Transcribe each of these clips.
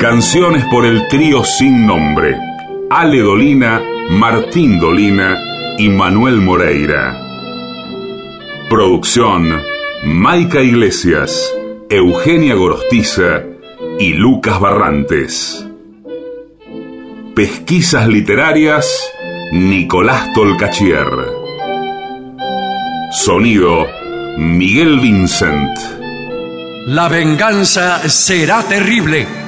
Canciones por el trío sin nombre. Ale Dolina, Martín Dolina y Manuel Moreira. Producción, Maica Iglesias, Eugenia Gorostiza y Lucas Barrantes. Pesquisas literarias, Nicolás Tolcachier. Sonido, Miguel Vincent. La venganza será terrible.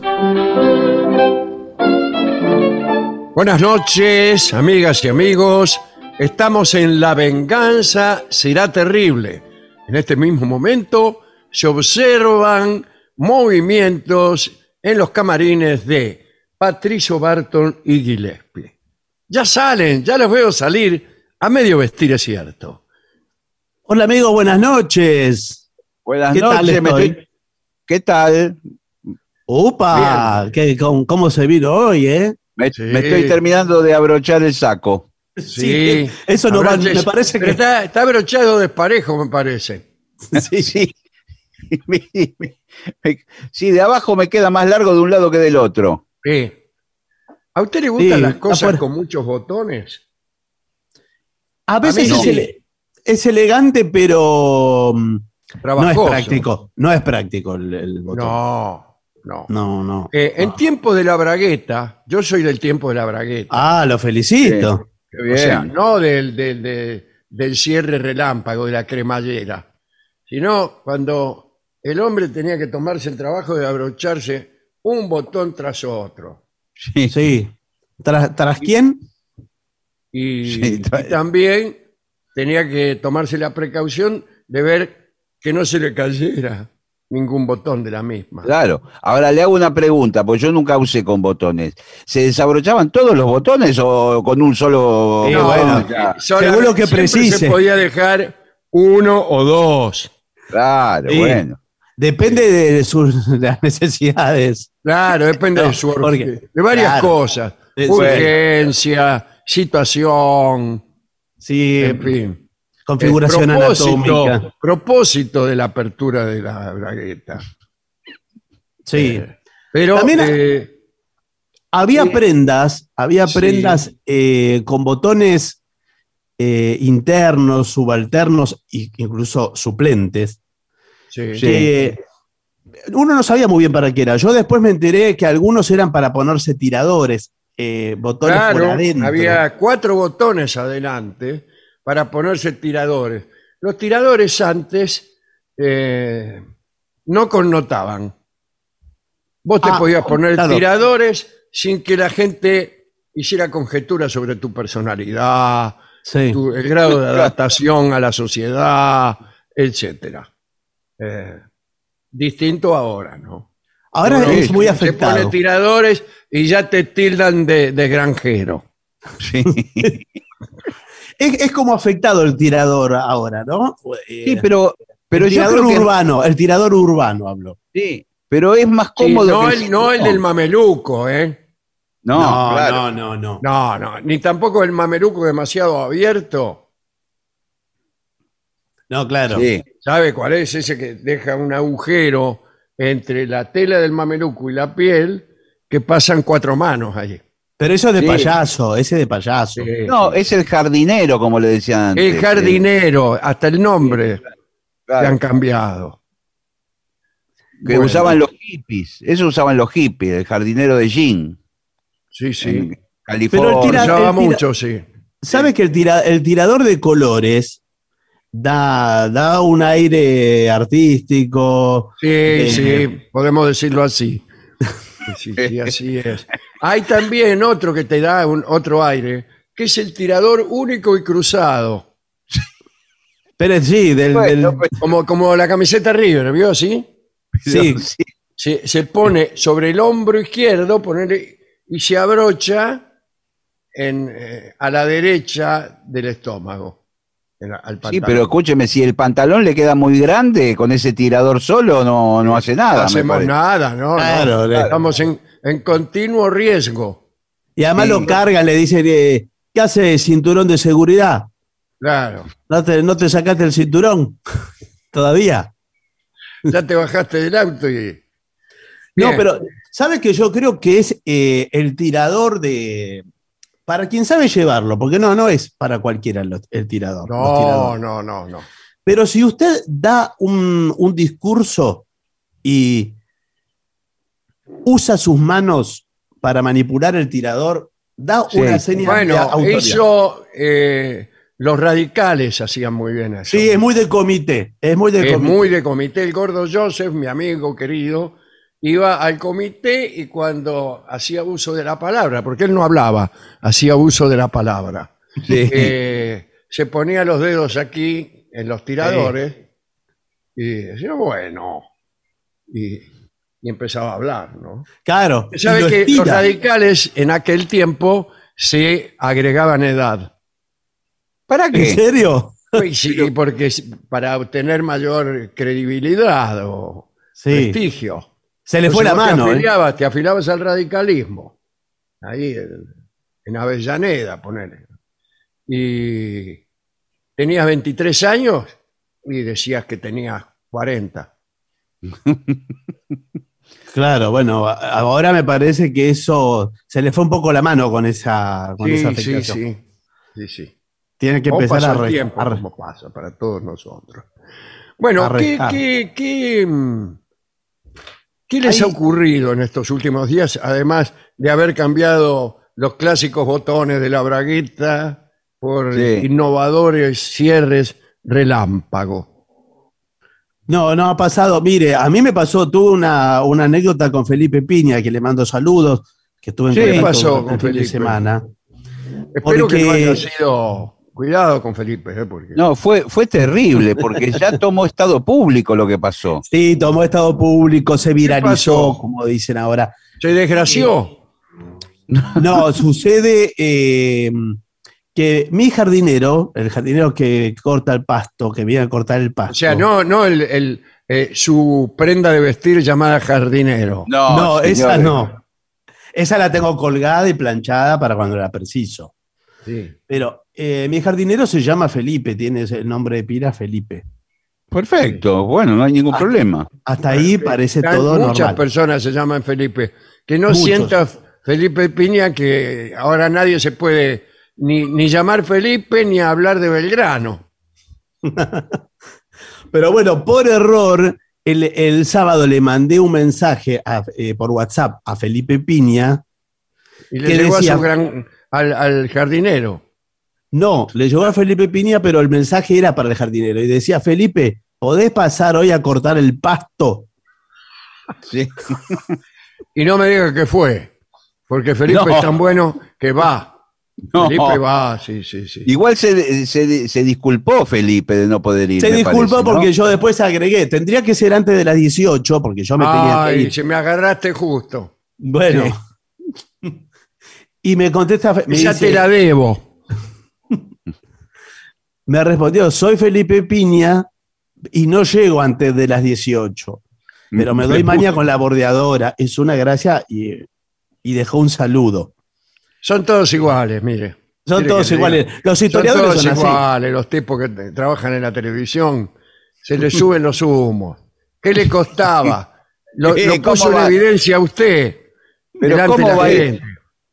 Buenas noches, amigas y amigos. Estamos en La venganza será terrible. En este mismo momento se observan movimientos en los camarines de Patricio Barton y Gillespie. Ya salen, ya los veo salir a medio vestir, es cierto. Hola amigos, buenas noches. Buenas ¿Qué tal noches. me estoy- ¿Qué tal? Upa, ¿qué- cómo, cómo se vino hoy, ¿eh? Me, Sí. me estoy terminando de abrochar el saco. Sí, eso no va, me parece que está, está abrochado desparejo, me parece. sí, Sí. Sí, de abajo me queda más largo de un lado que del otro. Sí. ¿A usted le gustan Sí, las cosas afuera. con muchos botones? A veces A es, no. ele- es elegante, pero mm, no es práctico. No es práctico el, el botón. No, no. no. no. Eh, en tiempo de la bragueta, yo soy del tiempo de la bragueta. Ah, lo felicito. Qué bien. o sea- no del, del, de- del cierre relámpago de la cremallera, sino cuando el hombre tenía que tomarse el trabajo de abrocharse un botón tras otro. Sí. Sí. ¿Tras, tras quién? Y, Sí, y tra- también tenía que tomarse la precaución de ver que no se le cayera ningún botón de la misma. Claro. Ahora le hago una pregunta, porque yo nunca usé con botones. ¿Se desabrochaban todos los botones o con un solo? Bueno, ya. solamente- según lo que precise. se podía dejar uno o dos. Claro, Sí. bueno. Depende de sus de las necesidades. Claro, depende No, de su porque- de varias claro. cosas. Urgencia, situación, Sí, en fin. Configuración El propósito, anatómica. propósito de la apertura de la bragueta. Sí. Eh, Pero También- eh, Había Sí. prendas, había Sí. prendas eh, con botones eh, internos, subalternos e incluso suplentes. sí. que uno no sabía muy bien para qué era. Yo después me enteré que algunos eran para ponerse tiradores, eh, botones por adentro. había cuatro botones adelante para ponerse tiradores. Los tiradores antes eh, no connotaban. Vos te Ah, podías poner tiradores sin que la gente hiciera conjeturas sobre tu personalidad, Sí. tu- el grado de adaptación a la sociedad, etcétera. Eh, distinto ahora, ¿no? Ahora es muy Se pone afectado. tiradores y ya te tildan de, de granjero. Sí. Es, es como afectado el tirador ahora, ¿no? Eh, Sí, pero, pero el tirador que urbano, el tirador urbano hablo. sí, pero es más Sí, cómodo. no, que el, no el del mameluco, ¿eh? No, claro. no, no. No, no, ni tampoco el mameluco demasiado abierto. No, claro. Sí. ¿Sabe cuál es? Ese que deja un agujero entre la tela del mameluco y la piel que pasan cuatro manos allí. Pero eso es de Sí. payaso, ese de payaso. Sí, No, sí. es el jardinero, como le decían antes. el jardinero, hasta el nombre claro, han cambiado. que Bueno, usaban los hippies. Eso usaban los hippies, el jardinero de jean. Sí, sí. En California. Pero el tira- Usaba el tira- mucho, sí. ¿Sabes que el, tira- el tirador de colores da, da un aire artístico? Sí, Eh, sí, podemos decirlo así. Sí, sí, así es. Hay también otro que te da un, otro aire, que es el tirador único y cruzado. Pero sí, del, Bueno, del- pues, Como, como la camiseta River, ¿vio así? sí. Se, se pone sobre el hombro izquierdo ponele, y se abrocha en, eh, a la derecha del estómago. en la- al Sí, pantalón. pero escúcheme, si el pantalón le queda muy grande con ese tirador solo, no, no hace no nada. me hacemos parece. nada, ¿no? no. Claro, le- Estamos en, en continuo riesgo. Y además Sí. lo cargan, le dicen, eh, ¿qué hace cinturón de seguridad? Claro. ¿No te, no te sacaste el cinturón? ¿Todavía? Ya te bajaste del auto y. No, pero ¿sabes que yo creo que es eh, el tirador de... Para quien sabe llevarlo, porque no, no es para cualquiera lo- el tirador. No, no, no, no. Pero si usted da un, un discurso y usa sus manos para manipular el tirador, da Sí. una señal de Bueno, autoridad. eso eh, los radicales hacían muy bien eso. Sí, es muy de comité. Es muy de es comité. muy de comité. El gordo Joseph, mi amigo querido, iba al comité y cuando hacía uso de la palabra, porque él no hablaba, hacía uso de la palabra, Sí. eh, se ponía los dedos aquí en los tiradores y decía, bueno, y, y empezaba a hablar, ¿no? Claro. Sabe que los radicales en aquel tiempo se agregaban edad. ¿Para ¿En qué? serio? Y sí, porque para obtener mayor credibilidad o Sí. prestigio. Se le fue la mano. Te ¿eh? afiliabas, te afiliabas al radicalismo. Ahí en, en Avellaneda, ponele. Y tenías 23 años y decías que tenías 40. Claro, bueno, ahora me parece que eso se le fue un poco la mano con esa, con esa Sí, sí, afectación. sí. sí, sí. Tiene que ¿Cómo empezar a, el re- tiempo, a re- como pasa para todos nosotros. Bueno, ¿qué, qué, qué, mm, qué les ha ocurrido en estos últimos días, además de haber cambiado los clásicos botones de la bragueta por Sí. innovadores cierres relámpago? No, no ha pasado. Mire, a mí me pasó, tuve una, una anécdota con Felipe Piña, que le mando saludos, que estuve en Sí, contacto pasó con fin de Felipe? semana. Espero que no haya sido... Cuidado con Felipe, ¿eh? porque No, fue, fue terrible, porque ya tomó estado público lo que pasó. Sí, tomó estado público, se viralizó, como dicen ahora. se desgració. No, sucede eh, que mi jardinero, el jardinero que corta el pasto, que viene a cortar el pasto. O sea, no, no el, el, eh, su prenda de vestir llamada jardinero. No, esa señores. no. Esa la tengo colgada y planchada para cuando la preciso. Sí. Pero eh, mi jardinero se llama Felipe, tiene el nombre de pila Felipe. Perfecto, bueno, no hay ningún problema. Hasta ahí parece Están- todo Muchas normal. personas se llaman Felipe. Que no Muchos. sienta Felipe Piña que ahora nadie se puede ni, ni llamar Felipe ni hablar de Belgrano. Pero bueno, por error, el, el sábado le mandé un mensaje a- eh, por WhatsApp a Felipe Piña. Y le ¿Qué llegó a su gran, al, al jardinero. No, le llegó a Felipe Piña, pero el mensaje era para el jardinero. Y decía, Felipe, ¿podés pasar hoy a cortar el pasto? Sí. Y no me diga que fue. Porque Felipe No. es tan bueno que va. No. Felipe va, sí, sí, sí. Igual se, se, se disculpó Felipe de no poder ir. Se me disculpó parece, ¿no? porque yo después agregué. Tendría que ser antes de las 18 porque yo me tenía que Ay, ir. se me agarraste justo. Bueno. y me contesta, me, ya dice- te la debo. me respondió, soy Felipe Piña y no llego antes de las 18. Pero me doy maña con la bordeadora. Es una gracia y, y dejó un saludo. Son todos iguales, mire. Son todos iguales. diga. Los Son historiadores todos son, así. iguales, los tipos que te- trabajan en la televisión. Se les suben los humos. ¿Qué le costaba? Lo, Eh, lo ¿cómo puso en va? evidencia usted. Pero ¿cómo va a gente.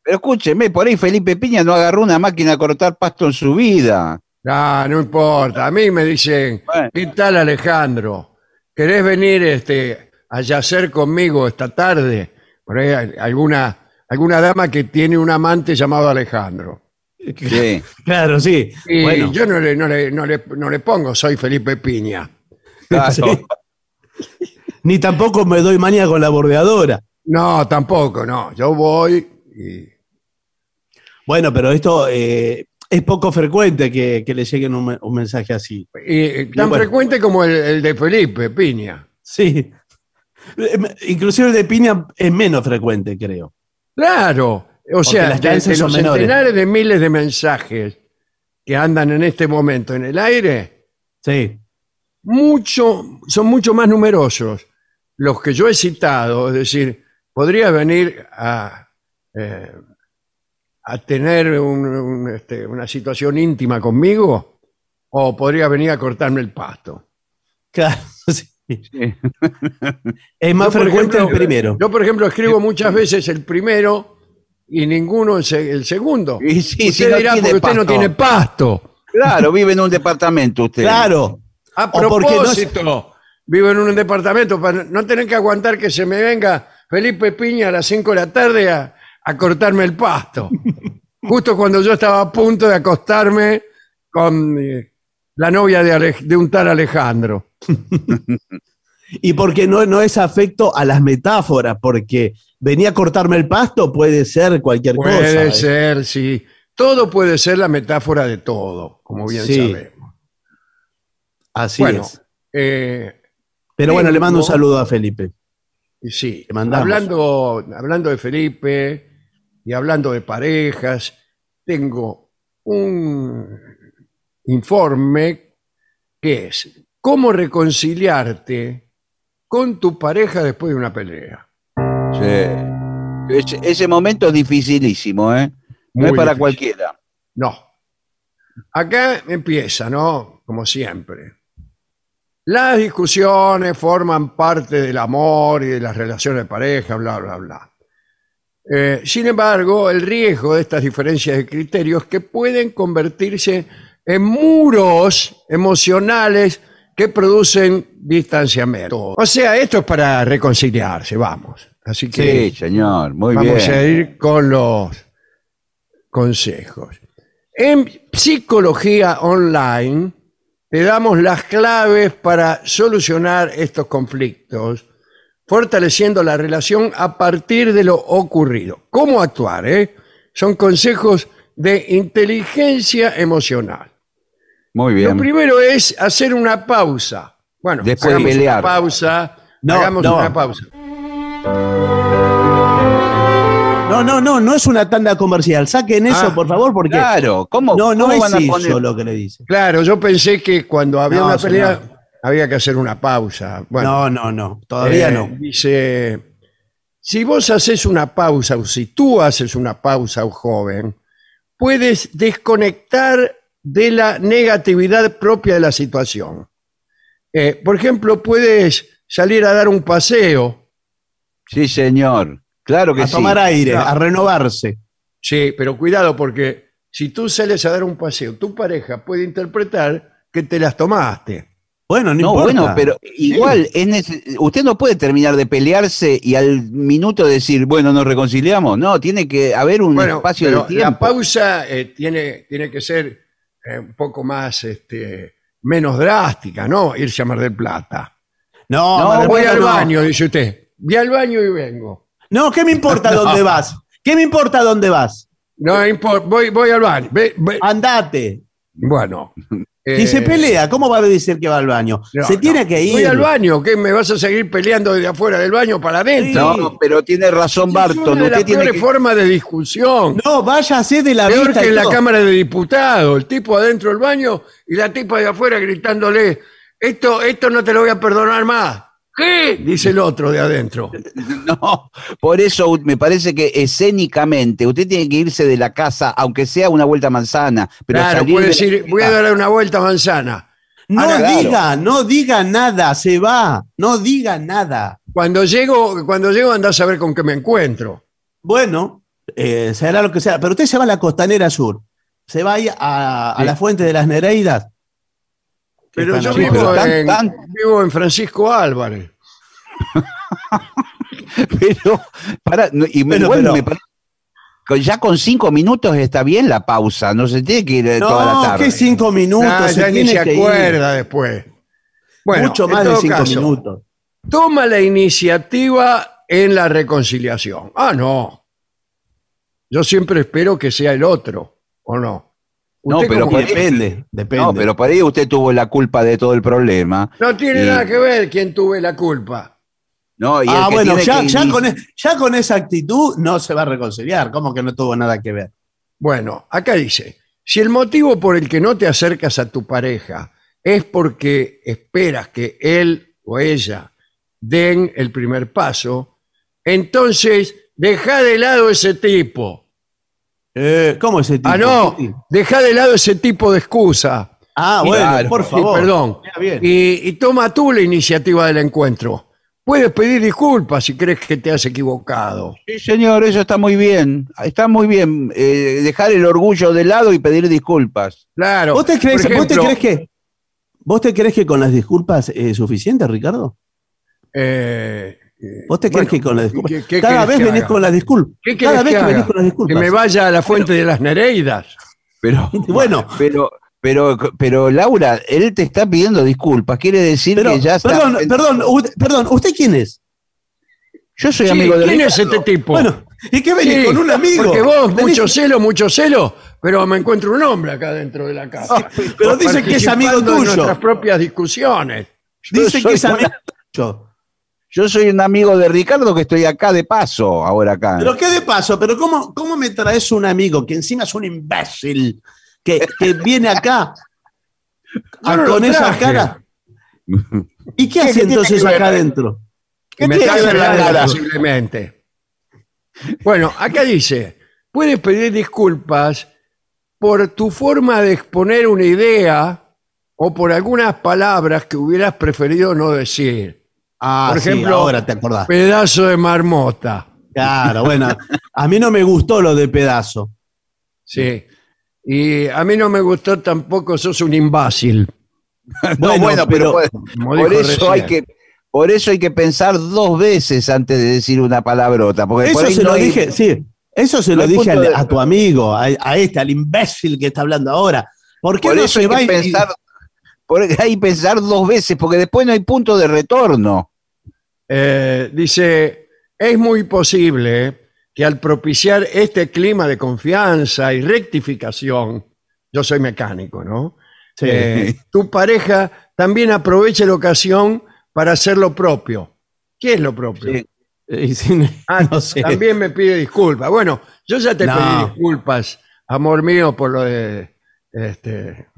Pero escúcheme, por ahí Felipe Piña no agarró una máquina a cortar pasto en su vida. Ah, no importa. A mí me dicen, Bueno. ¿qué tal Alejandro? ¿Querés venir este, a yacer conmigo esta tarde? Por ahí hay alguna, alguna dama que tiene un amante llamado Alejandro. Sí. Claro, sí. Y bueno, yo no le, no, le, no, le, no le pongo, soy Felipe Piña. Claro. sí. Ni tampoco me doy maña con la bordeadora. No, tampoco, no. Yo voy y... Bueno, pero esto eh, es poco frecuente que, que le lleguen un, un mensaje así. y, eh, tan bueno. frecuente como el, el de Felipe Piña. Sí. Eh, Inclusive el de Piña es menos frecuente, creo. Claro. O sea, las de, de son los menores. centenares de miles de mensajes que andan en este momento en el aire, Sí. mucho, son mucho más numerosos los que yo he citado, es decir, podría venir a, eh, a tener un- un, este, una situación íntima conmigo o podría venir a cortarme el pasto. Claro, sí. Es más Yo, frecuente ejemplo, el primero. Yo, por ejemplo, escribo muchas veces el primero y ninguno el, se- el segundo. Y sí, usted si no dirá tiene porque usted no pasto". tiene pasto. Claro, vive en un departamento usted. Claro. A O porque no propósito, vivo en un departamento para no tener que aguantar que se me venga Felipe Piña a las 5 de la tarde a, a cortarme el pasto. Justo cuando yo estaba a punto de acostarme con eh, la novia de, Ale- de un tal Alejandro. Y porque no, no es afecto a las metáforas, porque venía a cortarme el pasto, puede ser cualquier cosa. Puede ¿eh? ser, sí. Todo puede ser la metáfora de todo, como bien Sí, sabemos. Así bueno, es. eh, Pero bueno, le mando un saludo a Felipe. Sí, mandamos. hablando, hablando de Felipe y hablando de parejas, tengo un informe que es cómo reconciliarte con tu pareja después de una pelea. Sí. Ese, ese momento es dificilísimo, ¿eh? No Muy es para difícil. cualquiera. No. Acá empieza, ¿no? Como siempre. Las discusiones forman parte del amor y de las relaciones de pareja, bla, bla, bla. Eh, sin embargo, el riesgo de estas diferencias de criterios que pueden convertirse en muros emocionales que producen distanciamiento. O sea, esto es para reconciliarse, vamos. Así que Sí, señor, muy Vamos bien. a ir con los consejos. En psicología online te damos las claves para solucionar estos conflictos, fortaleciendo la relación a partir de lo ocurrido. ¿Cómo actuar? eh? Son consejos de inteligencia emocional. Muy Lo bien. primero es hacer una pausa. Bueno, Después de pelear. una pausa. No, hagamos no. una pausa. No, no, no, no es una tanda comercial. Saquen eso, Ah, por favor, porque Claro, ¿cómo, no, no cómo es van a eso poner? lo que le dice. Claro, yo pensé que cuando había No, una pelea señor. había que hacer una pausa. Bueno, no, no, no, todavía eh, no. Dice, si vos haces una pausa o si tú haces una pausa, joven, puedes desconectar de la negatividad propia de la situación. Eh, por ejemplo, puedes salir a dar un paseo. Sí, señor. Claro que A sí. tomar aire, No. a renovarse. Sí, pero cuidado porque si tú sales a dar un paseo, tu pareja puede interpretar que te las tomaste. Bueno, no, No, importa. bueno, pero igual, es usted no puede terminar de pelearse y al minuto decir, bueno, nos reconciliamos. No, tiene que haber un Bueno, espacio pero de tiempo. la pausa eh, tiene, tiene que ser eh, un poco más, este, menos drástica, ¿no? Irse a Mar del Plata. No, No, Mar del Voy Plata al no. baño, dice usted. Voy al baño y vengo. No, ¿qué me importa dónde vas? ¿Qué me importa dónde vas? No importa, voy, voy al baño. Ve- ve- Andate. Bueno. Si se eh, pelea, ¿cómo va a decir que va al baño? no, se tiene no. que ir. Voy al baño, ¿qué? ¿Me vas a seguir peleando desde afuera del baño para adentro? No, pero tiene razón Es Barton. una de las Usted tiene que... formas de discusión. No, váyase de la Peor vista. que y en la todo. Cámara de Diputados, el tipo adentro del baño y la tipa de afuera gritándole, esto, esto no te lo voy a perdonar más. ¿Qué? Dice el otro de adentro. No, por eso me parece que escénicamente usted tiene que irse de la casa, aunque sea una vuelta manzana. Pero claro, puede de la decir, voy a dar una vuelta manzana. No Ahora, claro. diga, no diga nada, se va. No diga nada. Cuando llego, cuando llego andás a ver con qué me encuentro. Bueno, eh, será lo que sea. Pero usted se va a la costanera sur. Se va ahí a, a Sí. la fuente de las Nereidas. Pero yo vivo, pero tan- en, tan- vivo en Francisco Álvarez. Pero, para, no, y me- Bueno, igual pero- me parece- ya con cinco minutos está bien la pausa, no se tiene que ir eh, toda la No, tarde. que cinco minutos. Ah, se ya ni tiene se que ir. acuerda después. Bueno, Mucho más de cinco caso, minutos. Toma la iniciativa en la reconciliación. Ah, no. Yo siempre espero que sea el otro, ¿o no? No, pero Depende, depende. No, pero por ahí usted tuvo la culpa de todo el problema. no tiene Y- nada que ver quién tuve la culpa. No, y el ah, que bueno, tiene ya, que ya ini- con, e- ya con esa actitud no se va a reconciliar. ¿Cómo que no tuvo nada que ver? Bueno, acá dice, si el motivo por el que no te acercas a tu pareja es porque esperas que él o ella den el primer paso, entonces deja de lado ese tipo. Eh, ¿Cómo ese tipo? Ah, no, deja de lado ese tipo de excusa. Ah, bueno, Claro. por Sí, favor. perdón. Bien. Y, y toma tú la iniciativa del encuentro. Puedes pedir disculpas si crees que te has equivocado. Sí, señor, eso está muy bien. Está muy bien. eh, dejar el orgullo de lado y pedir disculpas. Claro. ¿Vos te crees, por vos te ejemplo, crees que vos te crees que con las disculpas es suficiente, Ricardo? eh, ¿Vos te bueno, crees que con las disculpas? ¿qué- qué Cada vez que venís haga? con las disculpas. ¿Qué Cada vez que que venís con las Que disculpas. me vaya a la fuente de las Nereidas. Pero, Bueno, pero, pero, pero, Laura, él te está pidiendo disculpas. Quiere decir pero, que ya está. perdón, perdón, usted- perdón, ¿usted quién es? Yo soy Sí, amigo de ¿Quién es este tipo? Bueno, ¿y qué venís Sí, con un amigo? Porque vos, Venís- mucho celo, mucho celo, pero me encuentro un hombre acá dentro de la casa. pero dice que es amigo Participando en tuyo. nuestras propias discusiones. Dice que es amigo tuyo. Yo soy un amigo de Ricardo que estoy acá de paso, ahora acá. Pero qué de paso, pero ¿cómo, cómo me traes un amigo que encima es un imbécil que, que viene acá a- no con esa cara? ¿Y qué hace qué tiene entonces que acá adentro? ¿Qué me está hace la cara? posiblemente. Bueno, acá dice, puedes pedir disculpas por tu forma de exponer una idea o por algunas palabras que hubieras preferido no decir. Ah, Por sí, ejemplo, ahora te acordás. Pedazo de marmota. Claro, bueno, a mí no me gustó lo de pedazo. Sí. Y a mí no me gustó tampoco, sos un imbácil. No, Bueno, pero, pero- por, eso hay que por eso hay que pensar dos veces antes de decir una palabrota, porque por Eso se no lo hay- dije, sí, eso se no lo dije punto al- de- a tu amigo, a, a este, al imbécil que está hablando ahora. ¿Por qué por no eso se hay va que y- pensar por hay que pensar dos veces, porque después no hay punto de retorno. Eh, dice, es muy posible que al propiciar este clima de confianza y rectificación, yo soy mecánico, ¿no? Sí. Eh, tu pareja también aproveche la ocasión para hacer lo propio. ¿Qué es lo propio? Sí. Ah, no sé. También me pide disculpas. Bueno, yo ya te No. pedí disculpas, amor mío, por lo de... Este,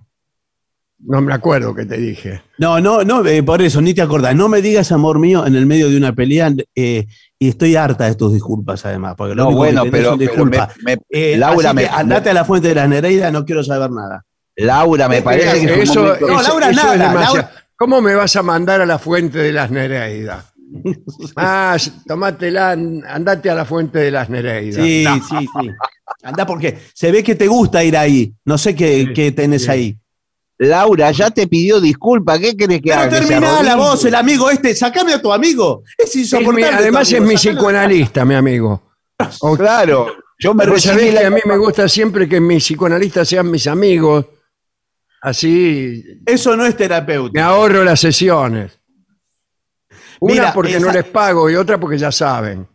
no me acuerdo que te dije. No, no, no, eh, por eso, ni te acordás. No me digas, amor mío, en el medio de una pelea, eh, y estoy harta de tus disculpas, además. Porque lo No, único que bueno, tenés pero, pero me- me- Eh, Laura, me, que andate a la fuente de las Nereidas, no quiero saber nada. Laura, me parece que es eso, momento- No, Laura, eso es nada, demasiado. Laura. ¿Cómo me vas a mandar a la fuente de las Nereidas? Ah, tomátela, andate a la fuente de las Nereidas. Sí, sí, sí. Anda porque se ve que te gusta ir ahí. No sé qué, Sí, qué tenés sí. ahí. Laura ya te pidió disculpas, ¿qué querés que Pero haga? Se terminá la voz, el amigo este, sacame a tu amigo. Es Es mi- insoportable. además tu es mi sacalo. psicoanalista, mi amigo. O- Claro, yo me recibí la- que a mí me gusta siempre que mis psicoanalistas sean mis amigos. Así Eso no es me terapéutico. ahorro las sesiones. Una Mira, porque esa- no les pago y otra porque ya saben.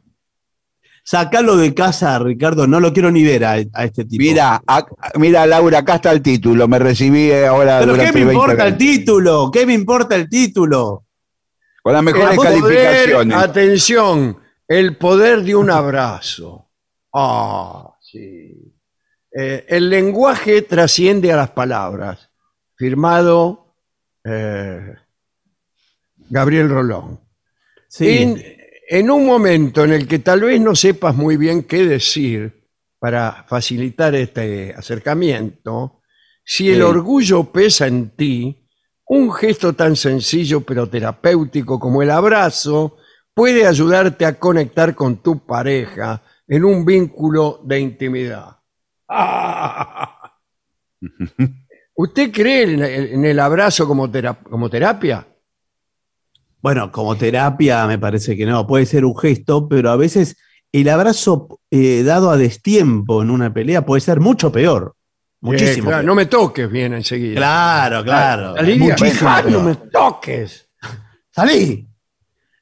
Sacalo de casa, Ricardo. No lo quiero ni ver a, a este tipo. Mira, mira, Laura, acá está el título. Me recibí ahora. Pero ¿qué me 20 importa el título? ¿Qué me importa el título? Con las mejores El poder- calificaciones. atención, el poder de un abrazo. Ah, sí. Eh, el lenguaje trasciende a las palabras. Firmado eh, Gabriel Rolón. Sí. En un momento en el que tal vez no sepas muy bien qué decir para facilitar este acercamiento, si el Sí. orgullo pesa en ti, un gesto tan sencillo pero terapéutico como el abrazo puede ayudarte a conectar con tu pareja en un vínculo de intimidad. ¡Ah! ¿Usted cree en el, en el abrazo como, tera- como terapia? Bueno, como terapia me parece que no. Puede ser un gesto, pero a veces el abrazo eh, dado a destiempo en una pelea puede ser mucho peor. Muchísimo. Eh, claro, peor. no me toques bien enseguida. Claro, claro. La línea, Muchísimo "Ay, no me toques. Salí.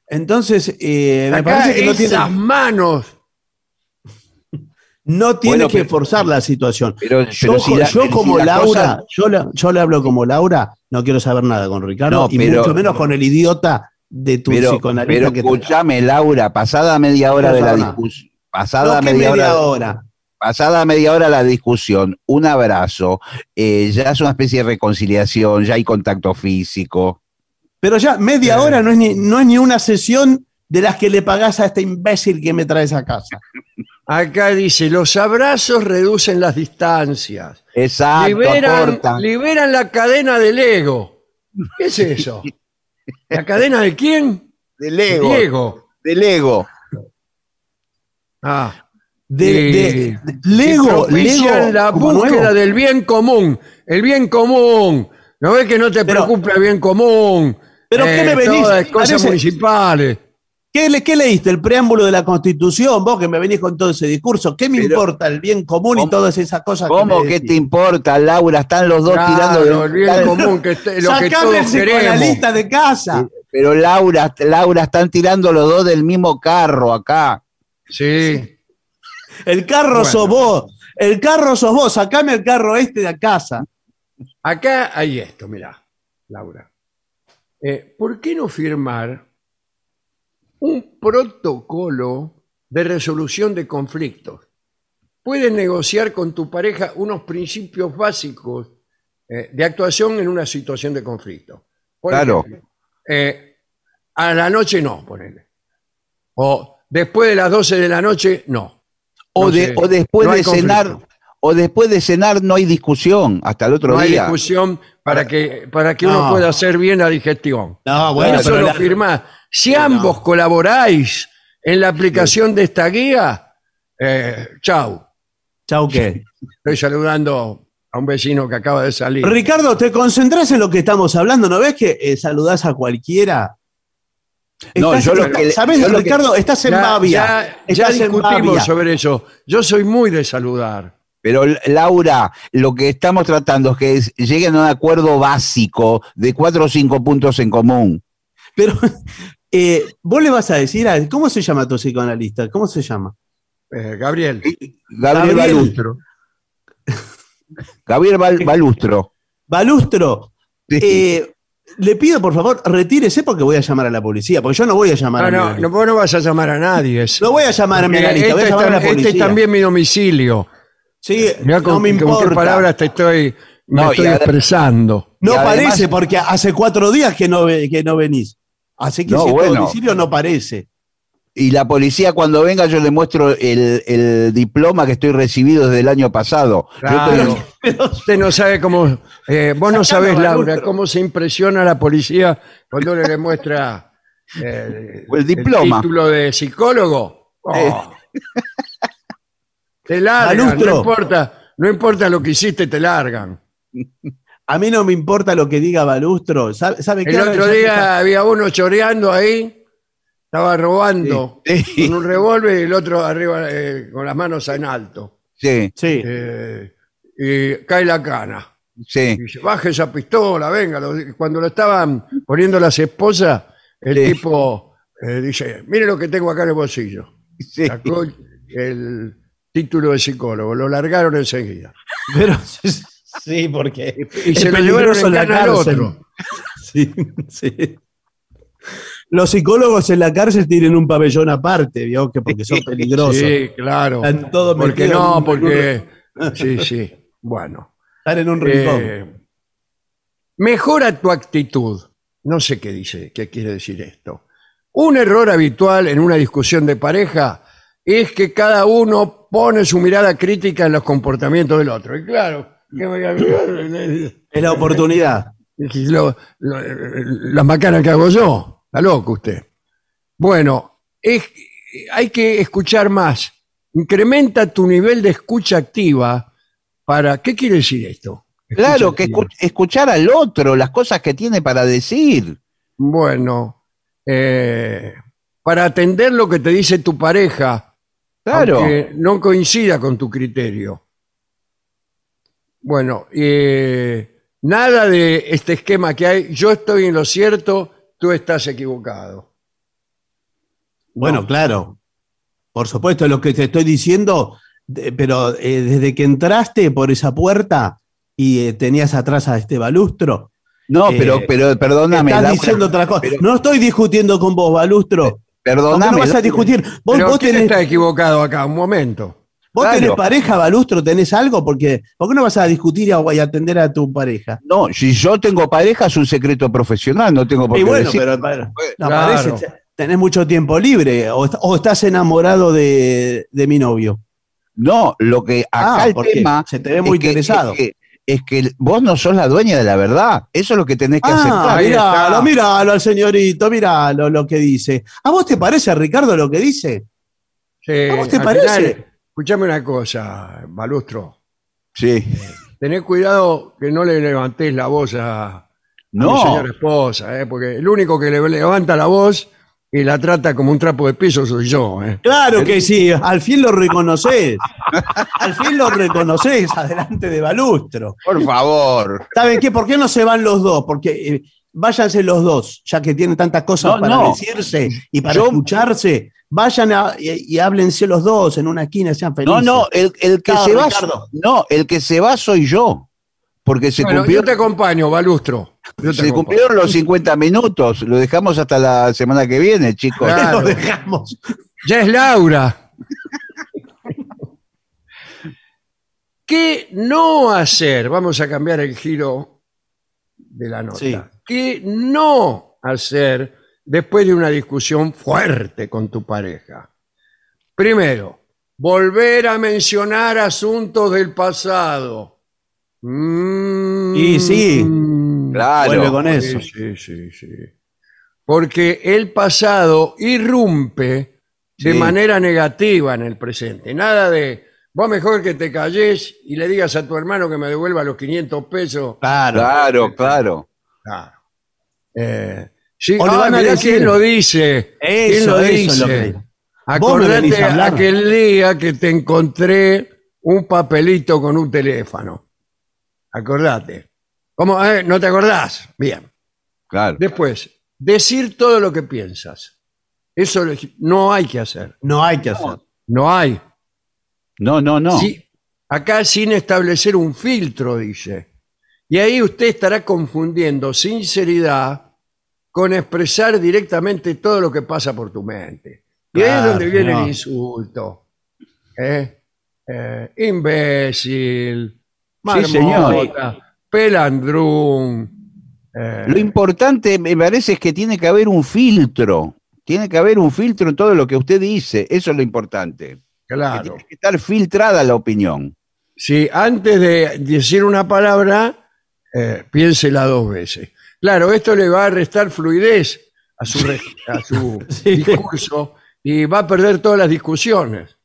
Entonces, eh, me Acá parece que no esas tiene, manos. no tiene Bueno, que pero- forzar la situación. Pero, Yo, si la- yo si como la Laura, cosa- yo, le hablo como Laura, no quiero saber nada con Ricardo No, y pero- mucho menos con el idiota de tu pero, psicoanalista pero escúchame, Laura, pasada media hora de la discusión. Pasada No, media, media hora, hora. pasada media hora la discusión, un abrazo, eh, ya es una especie de reconciliación, ya hay contacto físico. Pero ya media Eh. hora no es, ni, no es ni una sesión de las que le pagás a este imbécil que me traes a casa. Acá dice, los abrazos reducen las distancias. Exacto, liberan, liberan la cadena del ego. ¿Qué es eso? ¿La cadena de quién? Del ego. Del ego. Del ego. Ah, De, de- de- y Lego, Lego la búsqueda nuevo. del bien común. El bien común. ¿No ves que no te preocupa el bien común? Pero ¿qué me venís? Todas las cosas Parece- municipales. ¿Qué, le- qué leíste? El preámbulo de la Constitución, vos que me venís con todo ese discurso. ¿Qué me Pero- importa el bien común y ¿Cómo- todas esas cosas? ¿Cómo me que te importa, Laura? Están los dos Claro, tirando el bien están- común, que este- lo que todos queremos. psicoanalista de casa. Pero Laura, Laura, están tirando los dos del mismo carro acá. Sí. El carro Bueno. sos vos. El carro sos vos. Sacame el carro este de casa. Acá hay esto, mirá, Laura. Eh, ¿Por qué no firmar un protocolo de resolución de conflictos? Puedes negociar con tu pareja unos principios básicos eh, de actuación en una situación de conflicto. Por Claro. ejemplo, eh, a la noche no, ponele. O después de las 12 de la noche, no. O, No de- sé, o después no de cenar, conflicto. o después de cenar no hay discusión hasta el otro no hay día. discusión para que, para que uno No. pueda hacer bien la digestión. No, Bueno, eso pero lo la- firmás. Si no. ambos colaboráis en la aplicación de esta guía, eh, chau. Chau, ¿qué? Estoy saludando a un vecino que acaba de salir. Ricardo, ¿te concentrás en lo que estamos hablando? ¿No ves que eh, saludás a cualquiera? No, yo lo que- ¿Sabés, yo lo que- Ricardo? Estás en ya, Bavia. ya- ya Estás discutimos Bavia. sobre eso. Yo soy muy de saludar. Pero Laura, lo que estamos tratando es que es- lleguen a un acuerdo básico de cuatro o cinco puntos en común. Pero eh, vos le vas a decir a ¿cómo se llama tu psicoanalista? ¿Cómo se llama? Eh, Gabriel, Gabriel, Gabriel. Balustro. Gabriel Bal- Balustro. Balustro, Sí. eh, le pido por favor, retírese porque voy a llamar a la policía, porque yo no voy a llamar no, a mi no, analista. no, vos no vas a llamar a nadie. No voy a llamar a mi analista, voy a este, llamar a la es tam- este policía. es también mi domicilio. Sí, Mirá con, no me con importa. qué palabras te estoy, me No, estoy expresando. No además- parece, porque hace cuatro días que no, que no venís. Así que No, si es bueno. domicilio no parece. Y la policía cuando venga yo le muestro el, el diploma que estoy recibido desde el año pasado. Claro. Usted no sabe cómo, eh, vos no sabés, Laura, cómo se impresiona a la policía cuando le, le muestra eh, El diploma. título de psicólogo. Oh. Eh. Te largan, no importa, no importa lo que hiciste, te largan. A mí no me importa lo que diga Balustro. ¿Sabe, sabe qué? El otro día había uno choreando ahí, estaba robando Sí. con un revólver y el otro arriba eh, con las manos en alto. Sí, Sí. Eh, y cae la cana. sí. Y dice, baje esa pistola, venga. Lo- Cuando lo estaban poniendo las esposas, el Sí. tipo eh, dice, mire lo que tengo acá en el bolsillo. sí. Sacó el título de psicólogo, lo largaron enseguida. Pero sí, porque Y se lo llevaron en la cárcel. otro. Sí, sí. Los psicólogos en la cárcel tienen un pabellón aparte, ¿vio? Que porque son peligrosos. Sí, claro. Están todos Porque no, porque... Sí, sí. Bueno. Están en un rincón. Eh, mejora tu actitud. No sé qué dice, qué quiere decir esto. Un error habitual en una discusión de pareja es que cada uno pone su mirada crítica en los comportamientos del otro. Y claro, que voy a mirar? es la oportunidad. Lo- lo- las macanas que hago yo. Está loco usted. Bueno, es- hay que escuchar más. Incrementa tu nivel de escucha activa para... ¿Qué quiere decir esto? Claro, que escu- escuchar al otro, las cosas que tiene para decir. Bueno, eh, para atender lo que te dice tu pareja, Claro. aunque no coincida con tu criterio. Bueno, eh, nada de este esquema que hay, yo estoy en lo cierto, tú estás equivocado. Bueno, claro. Por supuesto, lo que te estoy diciendo, de- pero eh, desde que entraste por esa puerta y eh, tenías atrás a este balustro, No, Eh, pero, pero perdóname. estás diciendo otra cosa. pero- no estoy discutiendo con vos, balustro. ¿Por qué Perdóname. no vas a discutir? Vos, Pero vos ¿quién tenés, está equivocado acá? Un momento. Vos Claro. tenés pareja, balustro, tenés algo, porque ¿por qué no vas a discutir y a- y atender a tu pareja? No, si yo tengo pareja es un secreto profesional, no tengo por Y qué bueno, decir. pero, pero- no, Claro. parece, tenés mucho tiempo libre o, est- o estás enamorado de, de mi novio. No, lo que acá Ah, el tema se te ve muy es que- interesado. Es que, es que vos no sos la dueña de la verdad. Eso es lo que tenés que Ah, aceptar. Míralo, míralo al señorito, míralo lo que dice. ¿A vos te parece, Ricardo, lo que dice? Sí, ¿A vos te parece? final, escuchame una cosa, Balustro. Sí. Tenés cuidado que no le levantes la voz a, a mi señora esposa, ¿eh? porque el único que le levanta la voz y la trata como un trapo de piso soy yo. ¿eh? Claro que sí, al fin lo reconoces. al fin lo reconoces adelante de Balustro. Por favor. ¿Saben qué? ¿Por qué no se van los dos? Porque eh, váyanse los dos, ya que tienen tantas cosas No, para no. decirse y para Yo- escucharse. Vayan a- y, y háblense los dos en una esquina, sean No, felices. no, el, el que se va. Ricardo. No, el que se va soy yo. Porque se, Bueno, cumplió- yo te acompaño, Balustro. Yo se acompaño. cumplieron los 50 minutos. Lo dejamos hasta la semana que viene, chicos. Claro. Lo dejamos. Ya es Laura. ¿Qué no hacer? Vamos a cambiar el giro de la nota. Sí. ¿Qué no hacer después de una discusión fuerte con tu pareja? Primero, volver a mencionar asuntos del pasado. Mm, Y sí. Claro. Vuelve con eso. Sí, sí, sí. Porque el pasado irrumpe de Sí. manera negativa en el presente. Nada de, vos mejor que te calles y le digas a tu hermano que me devuelva los 500 pesos. Claro. Claro, claro. Claro. Eh, sí, O le ah, van a mirá decir- quién lo dice. ¿Quién lo eso dice? es lo que. Vos me venís Acordate aquel día que te encontré un papelito con un teléfono. Acordate. ¿Cómo? Eh, ¿No te acordás? Bien. Claro. Después, decir todo lo que piensas. Eso no hay que hacer. No hay que hacer. No hay. No, no, no. Sí, acá sin establecer un filtro, dice. Y ahí usted estará confundiendo sinceridad con expresar directamente todo lo que pasa por tu mente. Y ahí es Claro, donde viene el insulto. ¿Eh? Eh, imbécil, Sí, señor. marmota, pelandrún. eh, Lo importante, me parece, es que tiene que haber un filtro. Tiene que haber un filtro en todo lo que usted dice. Eso es lo importante. Que claro. tiene que estar filtrada la opinión. Si antes de decir una palabra, eh, piénsela dos veces. Claro, esto le va a restar fluidez a su, re- a su Sí. discurso y va a perder todas las discusiones.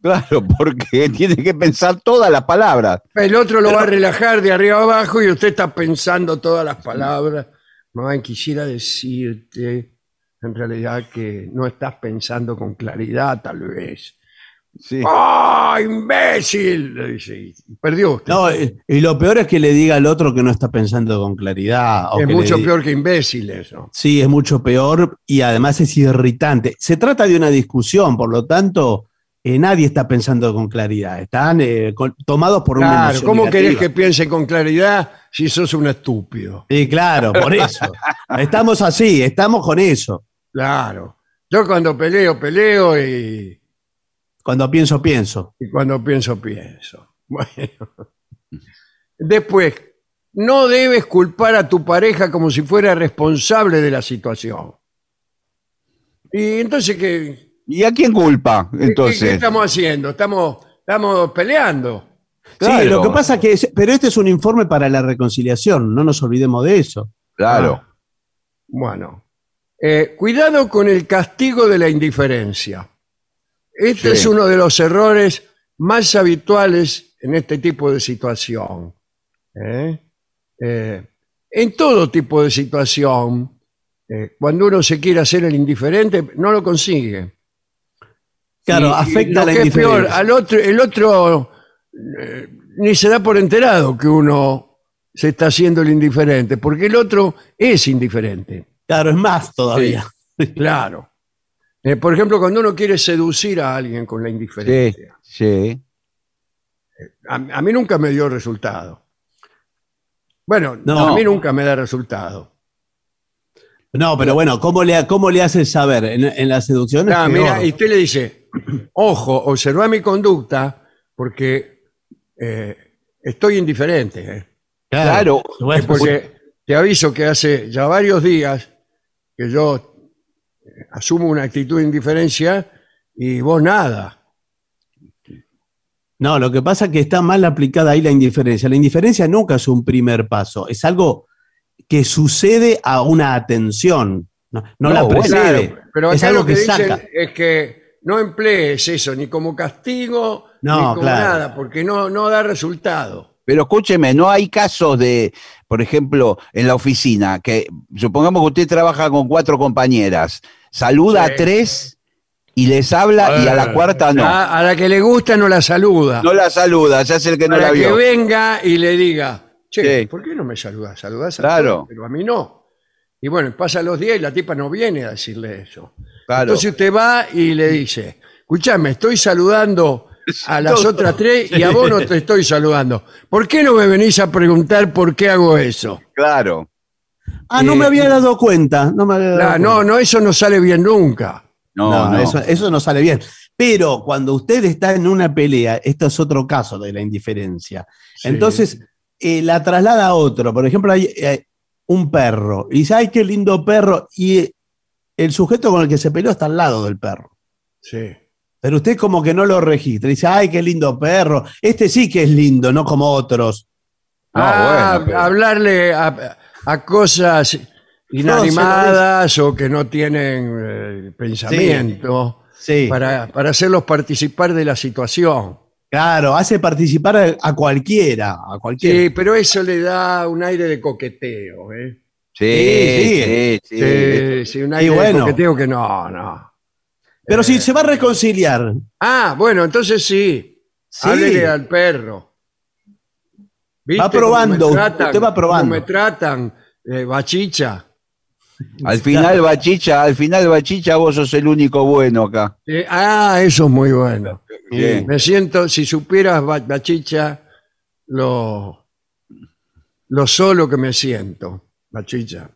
Claro, porque tiene que pensar todas las palabras. El otro lo va a relajar de arriba abajo y usted está pensando todas las palabras. No, quisiera decirte en realidad que no estás pensando con claridad, tal vez. Sí. ¡Ah, imbécil! Le dice, y perdió usted. No, y lo peor es que le diga al otro que no está pensando con claridad. o es que le mucho di- peor que imbécil eso. Sí, es mucho peor y además es irritante. Se trata de una discusión, por lo tanto, eh, nadie está pensando con claridad. Están eh, con- tomados por una Claro, emoción ¿cómo querés negativa. que piense con claridad si sos un estúpido? Sí, claro, por eso. estamos así, estamos con eso. Claro. Yo cuando peleo, peleo y, Cuando pienso, pienso. y cuando pienso, pienso. Bueno. Después, no debes culpar a tu pareja como si fuera responsable de la situación. Y entonces, ¿qué, ¿Y a quién culpa? qué- qué- Entonces, qué estamos haciendo? Estamos, estamos peleando. Sí, lo que pasa es que, es- pero este es un informe para la reconciliación, no nos olvidemos de eso. claro. Bueno, eh, cuidado con el castigo de la indiferencia. Este Sí. es uno de los errores más habituales en este tipo de situación. ¿eh? Eh, en todo tipo de situación, eh, cuando uno se quiere hacer el indiferente, no lo consigue. Claro, Y- y afecta lo la que es peor, al otro, el otro eh, ni se da por enterado que uno se está haciendo el indiferente, porque el otro es indiferente. Claro, es más todavía. Claro. Eh, por ejemplo, cuando uno quiere seducir a alguien con la indiferencia. sí. A, a mí nunca me dio resultado. Bueno, No. a mí nunca me da resultado. No, pero bueno, ¿cómo le, cómo le haces saber? En, en la seducción es Ah, peor. mira, y usted le dice, ojo, observa mi conducta porque eh, estoy indiferente. eh". Claro. Bueno, Porque te aviso que hace ya varios días que yo eh, asumo una actitud de indiferencia y vos nada. No, lo que pasa es que está mal aplicada ahí la indiferencia. La indiferencia nunca es un primer paso, es algo que sucede a una atención, no, no No, la bueno, precede. Claro, pero es acá algo lo que, que dicen saca. es que no emplees eso ni como castigo No, ni como claro. nada, porque no, no da resultado. Pero escúcheme, no hay casos de, por ejemplo, en la oficina, que supongamos que usted trabaja con cuatro compañeras, saluda Sí. a tres y les habla y a la cuarta no. A, a la que le gusta no la saluda. No la saluda, ya es el que no la que vio. venga y le diga, che, Sí. ¿por qué no me saludas? Saludás a Claro. todos, pero a mí no. Y bueno, pasan los días y la tipa no viene a decirle eso. Claro. Entonces usted va y le dice, escúchame, estoy saludando a las otras tres y a vos no te estoy saludando. ¿Por qué no me venís a preguntar por qué hago eso? Claro. Ah, no me Eh, había dado cuenta. No, me había dado La- cuenta. no, no, eso no sale bien nunca. No, No, no. Eso, eso no sale bien. Pero cuando usted está en una pelea, esto es otro caso de la indiferencia. Sí. Entonces, eh, la traslada a otro. Por ejemplo, hay eh, un perro. Y dice, ay, qué lindo perro. Y el sujeto con el que se peleó está al lado del perro. Sí. Pero usted como que no lo registra. Dice, ay, qué lindo perro. Este sí que es lindo, no como otros. No, Ah, bueno, pero- hablarle a, a cosas inanimadas o que no tienen eh, pensamiento Sí, para, para hacerlos participar de la situación. claro, hace participar a, a cualquiera, a cualquiera. Sí, pero eso le da un aire de coqueteo. ¿eh? Sí, Sí, sí, sí. Sí, sí, un aire bueno. de coqueteo que no, no. Pero Eh. si se va a reconciliar, Ah, bueno, entonces sí. Sí. Háblele al perro. ¿Viste Va probando, me tratan? usted va probando. ¿Cómo me tratan? Eh, bachicha. Al final, Bachicha, al final, Bachicha, vos sos el único bueno acá. Eh, ah, eso es muy bueno. Bien. Me siento, si supieras, Ba- Bachicha, lo, lo solo que me siento, Bachicha.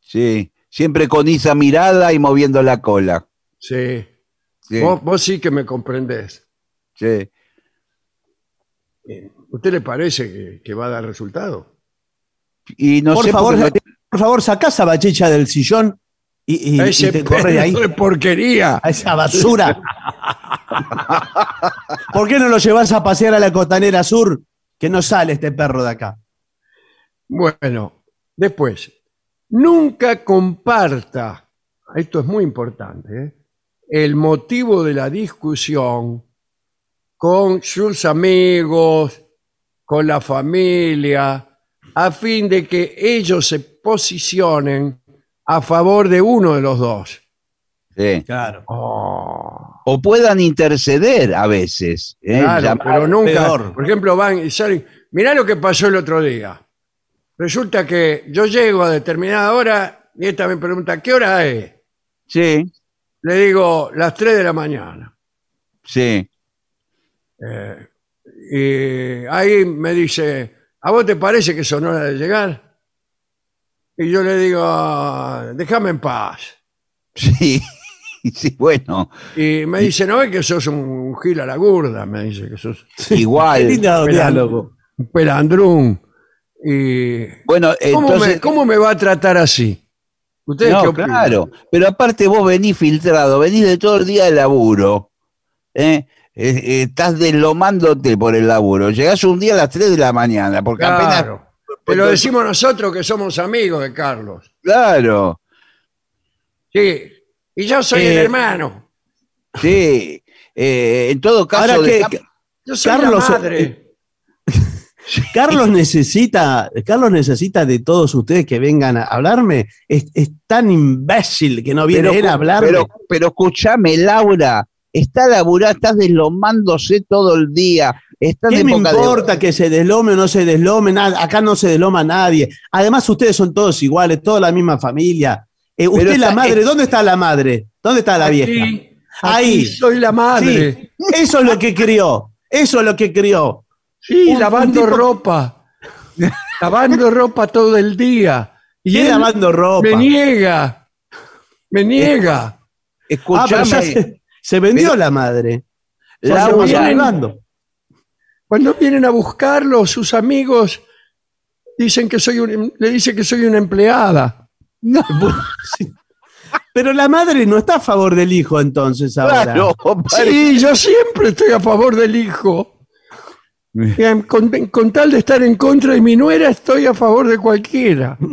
Sí. Siempre con esa mirada y moviendo la cola. Sí. Sí, Vos, vos sí que me comprendés. sí. ¿Usted le parece que, que va a dar resultado? Y no por sé favor, por favor, sacá esa bachicha del sillón y, y- A y ese te corre de ahí. de porquería. A esa basura. ¿Por qué no lo llevas a pasear a la costanera sur? Que no sale este perro de acá. Bueno, después, nunca comparta, esto es muy importante, ¿eh? el motivo de la discusión con sus amigos, con la familia, a fin de que ellos se posicionen a favor de uno de los dos. sí. Claro. Oh, O puedan interceder a veces. ¿eh? claro, Llamar- pero nunca. peor. Por ejemplo, van y salen. Mirá lo que pasó el otro día. Resulta que yo llego a determinada hora y esta me pregunta, ¿qué hora es? Sí, Le digo, las 3 de la mañana. Sí. Eh, y ahí me dice, ¿a vos te parece que son hora de llegar? Y yo le digo, déjame en paz. Sí. Sí, bueno. Y me dice, no es que sos un gil a la gurda, me dice que sos Qué Igual. lindo Pero- diálogo. un pelandrún. Y, Bueno, ¿cómo, entonces. me, cómo me va a tratar así? ¿Ustedes qué No, opinan? claro. Pero aparte vos venís filtrado, venís de todo el día de laburo. ¿eh? Eh, eh, estás deslomándote por el laburo. Llegás un día a las 3 de la mañana, porque apenas. Claro. Te lo decimos nosotros que somos amigos de Carlos. Claro, Sí. Y yo soy Eh, el hermano. sí. Eh, en todo caso, Ahora que, dejá- Yo soy Carlos, la madre. Carlos necesita, Carlos necesita de todos ustedes que vengan a hablarme. Es, es tan imbécil que no viene él a hablarme. pero, pero escuchame, Laura, está laburada, estás deslomándose todo el día. Estás ¿Qué de me época de- importa que se deslome o no se deslome? Nada, acá no se desloma nadie. Además, ustedes son todos iguales, toda la misma familia. Eh, usted, está- la madre, ¿dónde está la madre? ¿Dónde está la vieja? Ahí. aquí soy la madre. Sí, eso es lo que crió. Eso es lo que crió. Sí, Un- lavando un tipo- ropa. lavando ropa todo el día. Y él lavando ropa. me niega. Me niega. Ah, pero Escuchame, ya se, vendió Pero- la madre. Pasó vienen-. Cuando vienen a buscarlo, sus amigos dicen que soy un, le dicen que soy una empleada. Sí. Pero la madre no está a favor del hijo entonces ahora. claro, Sí, yo siempre estoy a favor del hijo. Con, con tal de estar en contra de mi nuera, estoy a favor de cualquiera.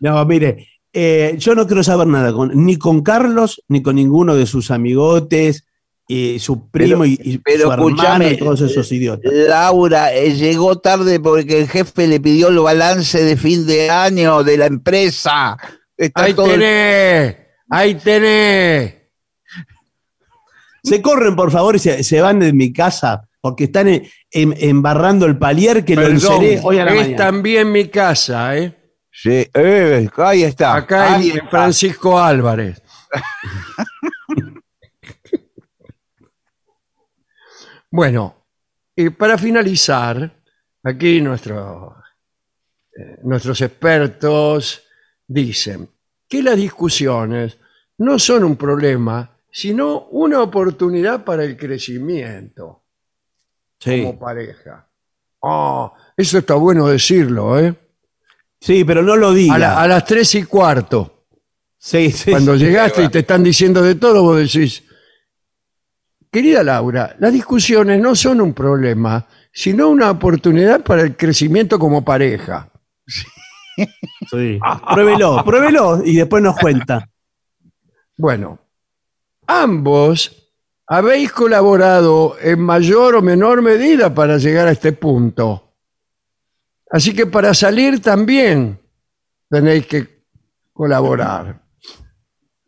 No, mire, eh, yo no quiero saber nada con, ni con Carlos, ni con ninguno de sus amigotes, y su primo Pero- y, y pero su hermano y todos esos idiotas. Laura eh, llegó tarde porque el jefe le pidió el balance de fin de año de la empresa. Está Ahí todo el- tenés, ahí tenés. Se corren, por favor, y se, se van de mi casa porque están en- en- embarrando el palier que lo enceré hoy a la es mañana. también mi casa, ¿eh? Sí, eh, ahí está. Acá ahí está. Francisco Álvarez. bueno, y para finalizar, aquí nuestro- eh, nuestros expertos dicen que las discusiones no son un problema, sino una oportunidad para el crecimiento Sí. como pareja. Oh, eso está bueno decirlo, ¿eh? Sí, pero no lo diga. A, la- a las tres y cuarto. Sí, sí, Cuando sí. llegaste y te están diciendo de todo, vos decís, querida Laura, las discusiones no son un problema, sino una oportunidad para el crecimiento como pareja. Sí. Pruébelo, pruébelo y después nos cuenta. Bueno, ambos habéis colaborado en mayor o menor medida para llegar a este punto. Así que para salir también tenéis que colaborar.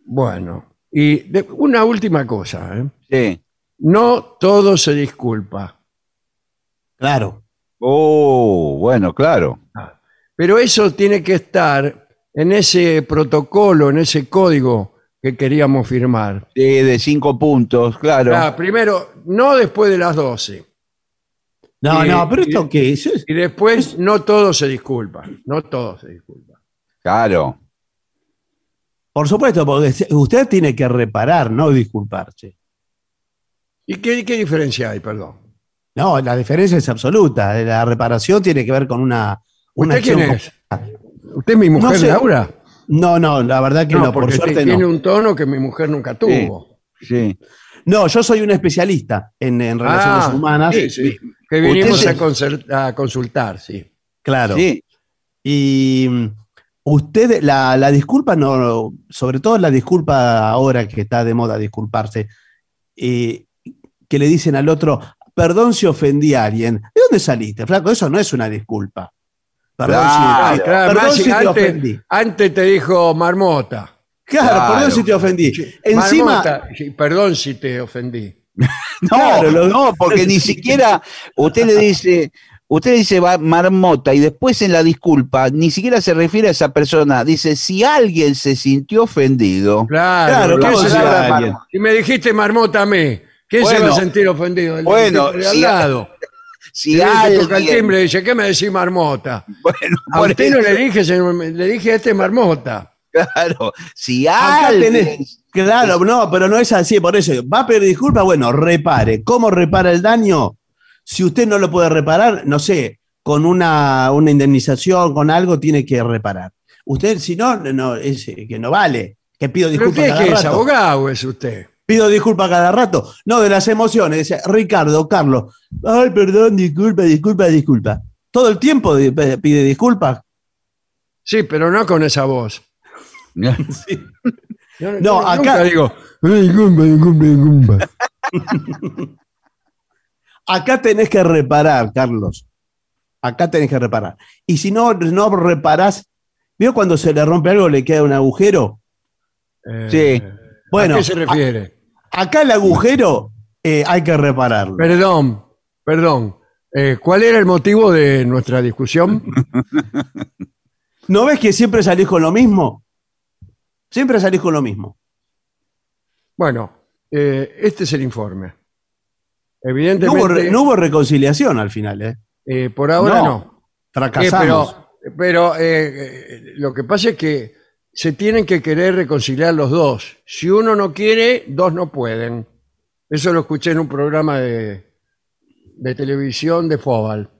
Bueno, y de- una última cosa, ¿eh? Sí. No todo se disculpa, Claro. Oh, bueno, claro. pero eso tiene que estar en ese protocolo, en ese código que queríamos firmar. Sí, de cinco puntos, claro. Ah, primero, no después de las 12. No, Y- no, pero esto y- qué es. Y después, no todo se disculpa. No todo se disculpa. Claro. Por supuesto, porque usted tiene que reparar, no disculparse. ¿Y qué, qué diferencia hay, perdón? No, la diferencia es absoluta. La reparación tiene que ver con una, una ¿Usted quién es? ¿Usted es mi mujer, No sé. Laura? No, no, la verdad que no, por porque suerte tiene no. un tono que mi mujer nunca tuvo. Sí. No, yo soy un especialista en, en relaciones Ah, humanas. sí, sí. Que vinimos a, consultar, sí. Claro. Sí. Y mm, usted, la, la disculpa, no, sobre todo la disculpa ahora que está de moda disculparse, eh, que le dicen al otro, perdón si ofendí a alguien. ¿De dónde saliste, flaco? Eso no es una disculpa. Perdón, Claro, si, Claro, perdón más si te antes, ofendí. antes te dijo marmota. Claro, Claro. perdón si te ofendí. Encima, marmota, perdón si te ofendí. No, Claro, lo- no, porque ni siquiera usted le dice, usted dice va- marmota y después en la disculpa ni siquiera se refiere a esa persona. Dice, si alguien se sintió ofendido. Claro, Claro, ¿qué ¿cómo se alguien? Si me dijiste marmota a mí, ¿quién se va a sentir ofendido? El bueno, de al si- lado. Si que toca el alguien, timbre y dice, ¿qué me decís marmota? bueno, A usted no le dije, señor, le dije a este marmota. claro, si Acá alguien, tenés. Claro, no, pero no es así, por eso. ¿Va a pedir disculpas? Bueno, repare. ¿Cómo repara el daño? Si usted no lo puede reparar, no sé, con una, una indemnización, con algo, tiene que reparar. Usted, si no, no es eh, que no vale. Que pido ¿Pero disculpas usted cada qué es, rato. abogado o es usted? Pido disculpas cada rato. No, de las emociones. Dice, Ricardo, Carlos. Ay, perdón, disculpa, disculpa, disculpa. Todo el tiempo pide disculpas. Sí, pero no con esa voz. Sí. Yo No, yo acá- nunca digo. Acá tenés que reparar, Carlos. Acá tenés que reparar. Y si no, no reparás, ¿vio cuando se le rompe algo, le queda un agujero? Eh, Sí. Bueno, ¿A qué se refiere? Acá el agujero eh, hay que repararlo. Perdón, perdón. Eh, ¿Cuál era el motivo de nuestra discusión? ¿No ves que siempre salís con lo mismo? Siempre salís con lo mismo. Bueno, eh, este es el informe. No Evidentemente, hubo, re- no hubo reconciliación al final, ¿eh? eh, por ahora No. no. Eh, pero pero lo que pasa es que se tienen que querer reconciliar los dos. Si uno no quiere, dos no pueden. Eso lo escuché en un programa de, de televisión de Fobal.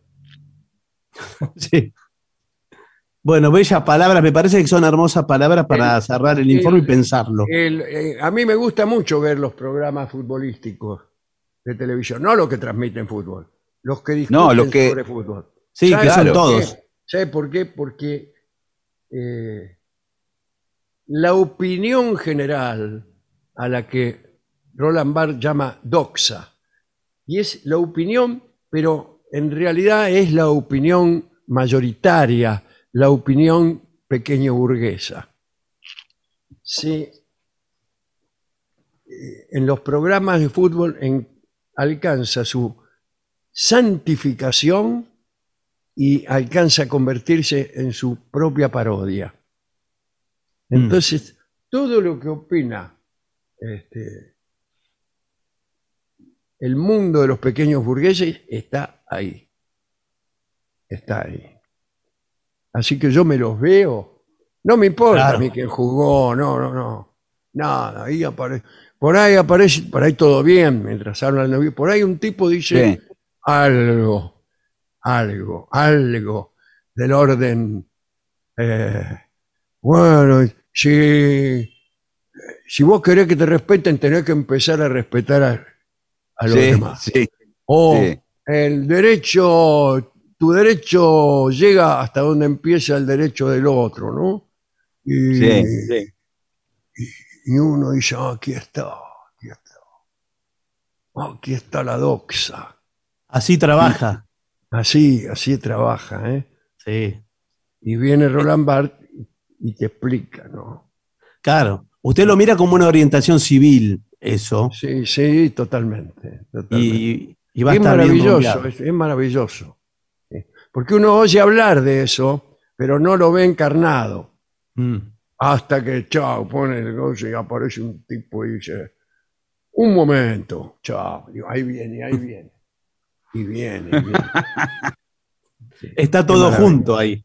Sí. Bueno, bellas palabras, me parece que son hermosas palabras para El- cerrar el el- informe y pensarlo. El, eh, a mí me gusta mucho ver los programas futbolísticos de televisión, no los que transmiten fútbol, los que discuten No, los que- sobre fútbol. Sí, ¿Sabe que son por todos. qué? ¿Sabe por qué? Porque eh, la opinión general a la que Roland Barthes llama doxa, y es la opinión, pero en realidad es la opinión mayoritaria, la opinión pequeño burguesa. Sí, eh, en los programas de fútbol en- alcanza su santificación y alcanza a convertirse en su propia parodia. Entonces, todo lo que opina este, el mundo de los pequeños burgueses está ahí. Está ahí. Así que yo me los veo. No me importa Claro. a mí quién jugó, no, no, no. Nada, ahí aparece. Por ahí aparece, por ahí todo bien, mientras hablan de Por ahí un tipo dice Sí. algo, algo, algo del orden. eh, bueno, si, si vos querés que te respeten, tenés que empezar a respetar a, a los Sí, demás. sí, O el derecho, tu derecho llega hasta donde empieza el derecho del otro, ¿no? Y, Sí, sí. y uno dice, "Ah, aquí está, aquí está. Ah, Aquí está la doxa. Así trabaja. Así, así trabaja, ¿eh? Sí. Y viene Roland Barthes y te explica, ¿no? Claro. Usted lo mira como una orientación civil, eso. Sí, sí, totalmente. totalmente. Y, y va a es estar maravilloso, es maravilloso. Porque uno oye hablar de eso, pero no lo ve encarnado. Mm. Hasta que, chao, pone el negocio y aparece un tipo y dice, un momento, chao, Digo, ahí viene, ahí viene. Y viene, y viene. Está todo junto ahí.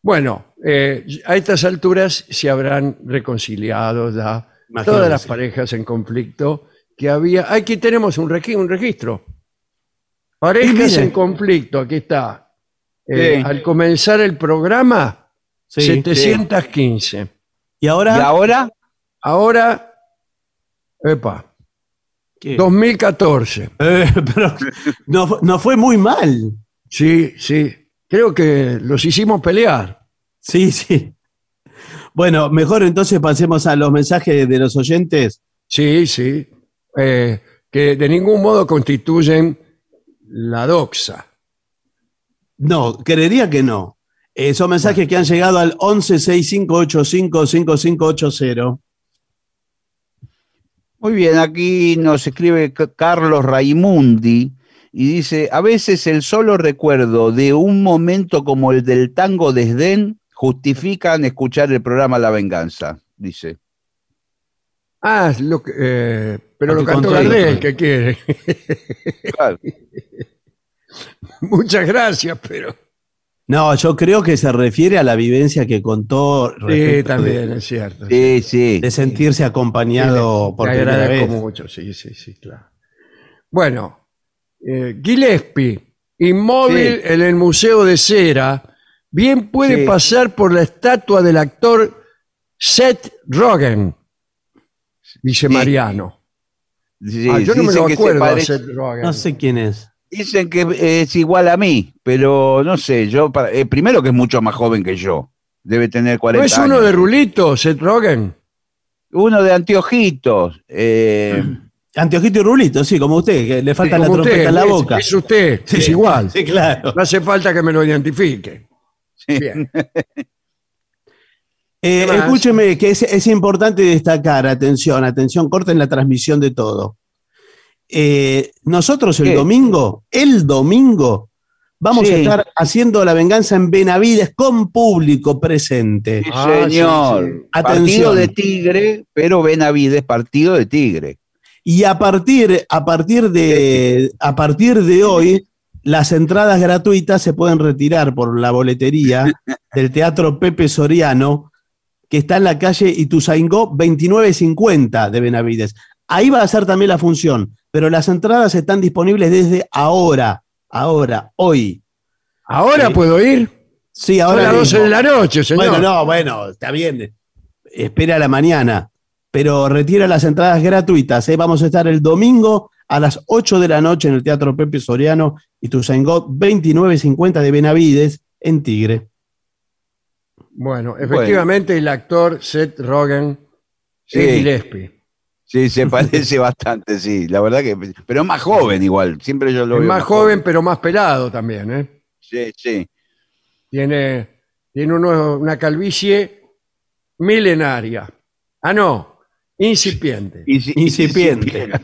Bueno, eh, a estas alturas se habrán reconciliado ya todas las sí. parejas en conflicto que había. Aquí tenemos un, regi- un registro. Parejas en conflicto, aquí está. Eh. Al comenzar el programa, Sí. 715. Y ahora, ¿Y ahora? Ahora, epa, ¿qué? 2014. Eh, pero no, no fue muy mal. Sí, sí. Creo que los hicimos pelear. Sí, sí. Bueno, mejor entonces pasemos a los mensajes de los oyentes. Sí, sí. Eh, que de ningún modo constituyen la doxa. No, creería que no. Eh, son mensajes que han llegado al 1165855580. Muy bien, aquí nos escribe Carlos Raimundi y dice, a veces el solo recuerdo de un momento como el del tango desdén justifican escuchar el programa La Venganza, dice. Ah, lo que, eh, pero Lo lo que cantó Gardel, que quiere. Claro. Muchas gracias, pero No, yo creo que se refiere a la vivencia que contó sí, también de, es cierto. Sí, sí. de sentirse acompañado por Te primera vez. mucho, sí, sí, sí, claro. Bueno, eh, Gillespie, inmóvil Sí. en el Museo de Cera, bien puede pasar por la estatua del actor Seth Rogen, dice. Mariano. Ah, yo no me lo acuerdo a parece- Seth Rogen. No sé quién es. Dicen que es igual a mí, pero no sé, yo para- eh, primero que es mucho más joven que yo. Debe tener ¿No 40 es uno años. de Rulito, Seth Rogen? Uno de anteojitos. eh, Anteojito y Rulito, sí, como usted, que le falta Sí, la trompeta usted, en la boca. Es usted, Sí, es igual. Sí, claro. No hace falta que me lo identifique. sí. Bien. Eh, escúcheme, que es, es importante destacar, atención, atención, corten la transmisión de todo. Eh, nosotros el ¿Qué? domingo, el domingo, vamos Sí. a estar haciendo la venganza en Benavides con público presente. Sí, Ah, sí, señor. sí. Partido de Tigre, pero Benavides, partido de Tigre. Y a partir, a partir de, a partir de hoy, las entradas gratuitas se pueden retirar por la boletería del Teatro Pepe Soriano, que está en la calle Ituzaingó 2950 de Benavides. Ahí va a ser también la función, pero las entradas están disponibles desde ahora, ahora, hoy. ¿Ahora Sí. puedo ir? Sí, Son ahora las 12 mismo. de la noche, señor. Bueno, no, bueno, está bien. Espera a la mañana. Pero retira las entradas gratuitas. ¿eh? Vamos a estar el domingo a las 8 de la noche en el Teatro Pepe Soriano y Tuzaingó 2950 de Benavides en Tigre. Bueno, efectivamente el actor Seth Rogen Sí. es Gillespie. Sí, se parece bastante, sí. La verdad que. Pero es más joven igual. Siempre yo lo Es veo. más joven, pero más pelado también, ¿eh? Sí, sí. Tiene, tiene uno- una calvicie milenaria. Ah, no, incipiente. Inci- Incipiente.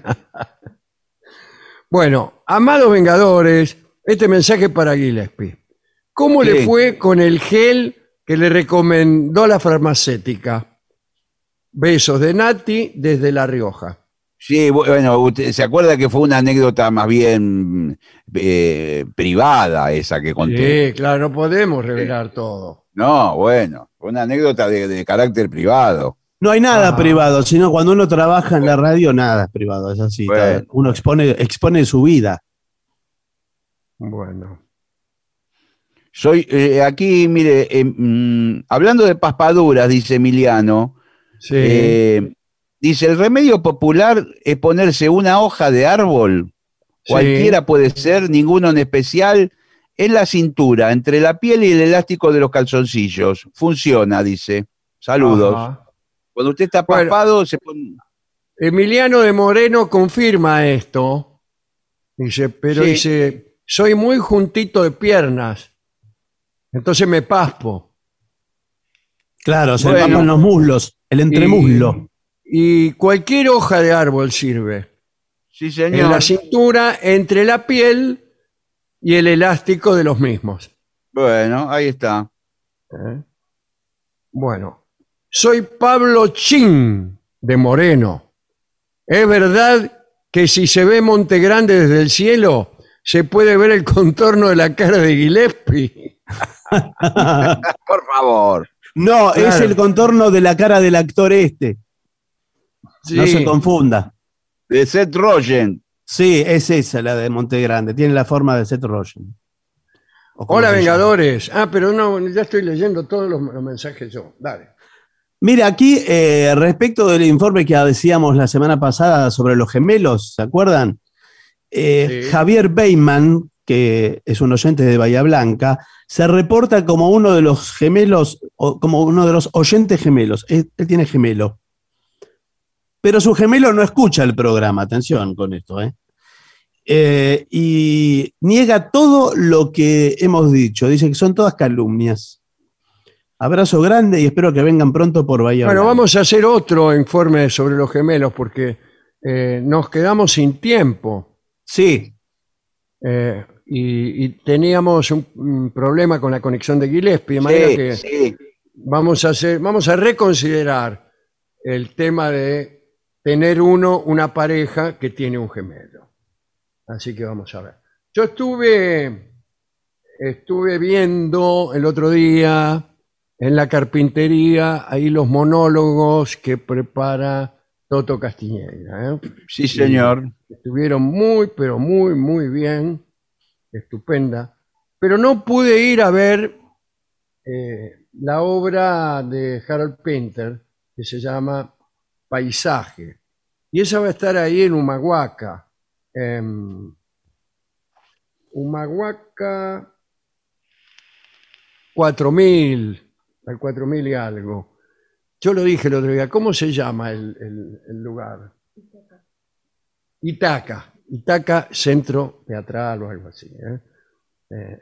Bueno, amados Vengadores, este mensaje para Gillespie. ¿Cómo le fue con el gel que le recomendó la farmacéutica? Besos de Nati desde La Rioja. Sí, bueno, usted se acuerda que fue una anécdota más bien eh, privada esa que conté. Sí, claro, no podemos revelar todo. No, bueno, fue una anécdota de, de carácter privado. No hay nada Ah. privado, sino cuando uno trabaja en la radio, nada es privado. Es así. Bueno. Uno expone, expone su vida. Bueno. Soy eh, aquí, mire, eh, mm, hablando de paspaduras, dice Emiliano, Sí. eh, dice, el remedio popular es ponerse una hoja de árbol, sí. cualquiera puede ser, ninguno en especial, en la cintura, entre la piel y el elástico de los calzoncillos. Funciona, dice. Saludos. Ajá. Cuando usted está Bueno. paspado, se pone... Emiliano de Moreno confirma esto. Dice, pero Sí. dice, soy muy juntito de piernas. Entonces me paspo. Claro, se Bueno. le papan los muslos, el entremuslo. Y cualquier hoja de árbol sirve. Sí, En señor. la cintura, entre la piel y el elástico de los mismos. Bueno, ahí está. ¿Eh? Bueno, soy Pablo Chin de Moreno. Es verdad que si se ve Monte Grande desde el cielo, se puede ver el contorno de la cara de Gillespie. Por favor. No, es el contorno de la cara del actor este. No se confunda. De Seth Rogen. Sí, es esa la de Monte Grande. Tiene la forma de Seth Rogen. Hola. Vengadores. Ah, pero no, ya estoy leyendo todos los, los mensajes yo. Dale. Mira, aquí, eh, respecto del informe que decíamos la semana pasada sobre los gemelos, ¿se acuerdan? Eh, Sí. Javier Beyman, que es un oyente de Bahía Blanca, se reporta como uno de los gemelos, o como uno de los oyentes gemelos. Él, él tiene gemelo. Pero su gemelo no escucha el programa, atención con esto, ¿eh? Eh, y niega todo lo que hemos dicho. Dice que son todas calumnias. Abrazo grande y espero que vengan pronto por Bahía Bueno, Blanca. vamos a hacer otro informe sobre los gemelos porque eh, nos quedamos sin tiempo. Sí, eh, y, y teníamos un, un problema con la conexión de Gillespie, de manera Sí, que sí. vamos a hacer, vamos a reconsiderar el tema de tener uno, una pareja que tiene un gemelo. Así que vamos a ver. Yo estuve, estuve viendo el otro día en la carpintería ahí los monólogos que prepara Toto Castiñeira. ¿eh? Sí, señor. Estuvieron muy, pero muy, muy bien. Estupenda. Pero no pude ir a ver eh, la obra de Harold Pinter, que se llama Paisaje. Y esa va a estar ahí en Humahuaca. En Humahuaca 4000, al 4000 y algo. Yo lo dije el otro día, ¿cómo se llama el, el- el lugar? Itaca, Itaca Centro Teatral o algo así. ¿eh? Eh,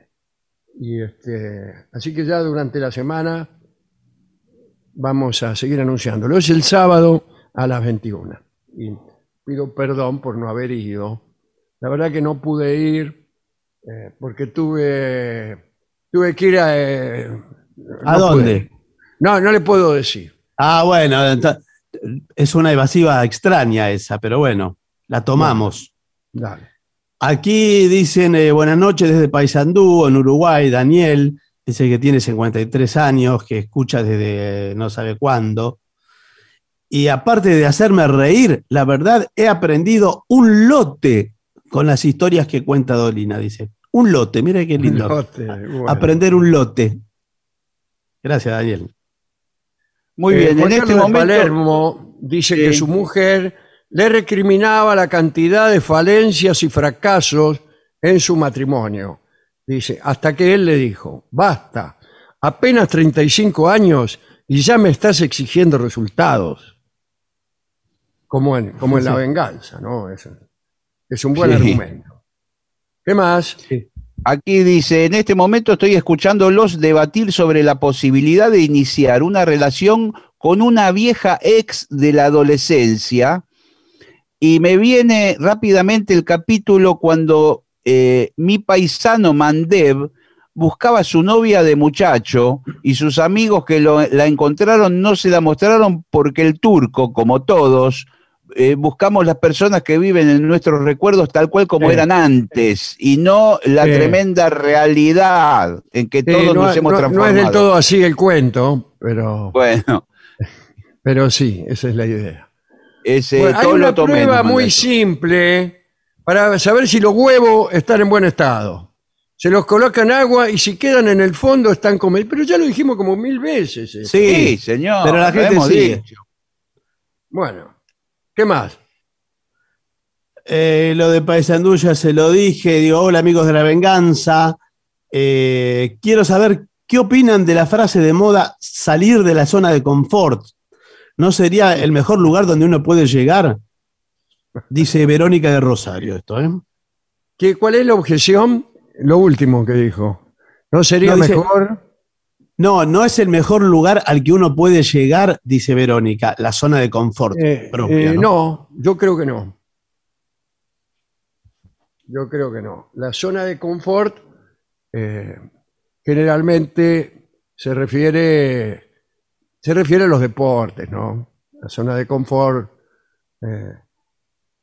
y este, así que ya durante la semana vamos a seguir anunciándolo. Es el sábado a las 21. Y pido perdón por no haber ido. La verdad que no pude ir eh, porque tuve, tuve que ir a... eh, ¿A no dónde? pude. No, no le puedo decir. Ah, bueno, es una evasiva extraña esa, pero bueno, la tomamos. Dale. Aquí dicen eh, buenas noches desde Paysandú, en Uruguay, Daniel, dice que tiene 53 años, que escucha desde no sabe cuándo. Y aparte de hacerme reír, la verdad, he aprendido un lote con las historias que cuenta Dolina, dice. Un lote, mira qué lindo. Lote, bueno. Aprender un lote. Gracias, Daniel. Muy Eh, bien, en este momento. Palermo dice Sí. que su mujer le recriminaba la cantidad de falencias y fracasos en su matrimonio. Dice, hasta que él le dijo, basta, apenas 35 años y ya me estás exigiendo resultados. Como en, como en la venganza, ¿no? Es, es un buen Sí. argumento. ¿Qué más? Aquí dice, en este momento estoy escuchándolos debatir sobre la posibilidad de iniciar una relación con una vieja ex de la adolescencia y me viene rápidamente el capítulo cuando eh, mi paisano Mandev buscaba a su novia de muchacho y sus amigos que lo- la encontraron no se la mostraron porque el turco, como todos, eh, buscamos las personas que viven en nuestros recuerdos tal cual como Sí. eran antes y no la Sí. tremenda realidad en que Sí, todos no, nos hemos no- no transformado. es del todo así el cuento, pero, Bueno, pero sí, esa es la idea. Ese Bueno, hay todo una lo tomé, prueba muy simple para saber si los huevos están en buen estado. Se los colocan agua y si quedan en el fondo están como... Pero ya lo dijimos como mil veces. Sí, señor. Pero la lo gente hemos sigue. dicho. Bueno, ¿qué más? Eh, lo de Paysandú ya se lo dije. Digo, hola amigos de la venganza. Eh, quiero saber qué opinan de la frase de moda salir de la zona de confort. ¿No sería el mejor lugar donde uno puede llegar? Dice Verónica de Rosario esto, ¿eh? ¿Qué, ¿Cuál es la objeción? Lo último que dijo. ¿No sería No, dice- mejor? No, no es el mejor lugar al que uno puede llegar, dice Verónica, la zona de confort Eh, propia. eh, ¿no? no, yo creo que no. Yo creo que no. La zona de confort eh, generalmente se refiere, se refiere a los deportes, ¿no? La zona de confort eh,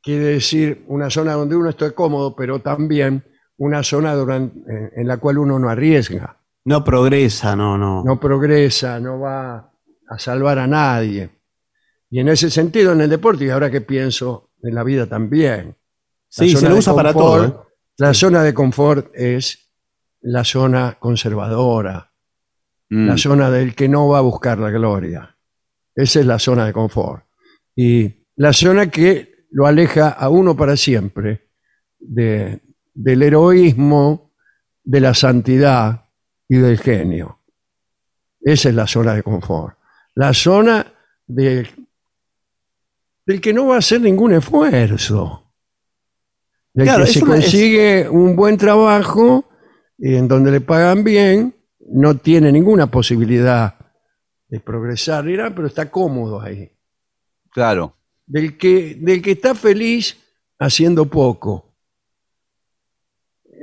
quiere decir una zona donde uno está cómodo, pero también una zona en, en la cual uno no arriesga, No progresa, no, no. no progresa, no va a salvar a nadie. Y en ese sentido, en el deporte, y ahora que pienso en la vida también, sí, se lo usa para todo. ¿eh? La zona de confort es la zona conservadora, Mm. la zona del que no va a buscar la gloria. Esa es la zona de confort. Y la zona que lo aleja a uno para siempre de- del heroísmo, de la santidad y del genio. Esa es la zona de confort. La zona del, del que no va a hacer ningún esfuerzo. Del Claro, que se es- consigue un buen trabajo y en donde le pagan bien, no tiene ninguna posibilidad de progresar, nada, pero está cómodo ahí. Claro. Del que, del que está feliz haciendo poco.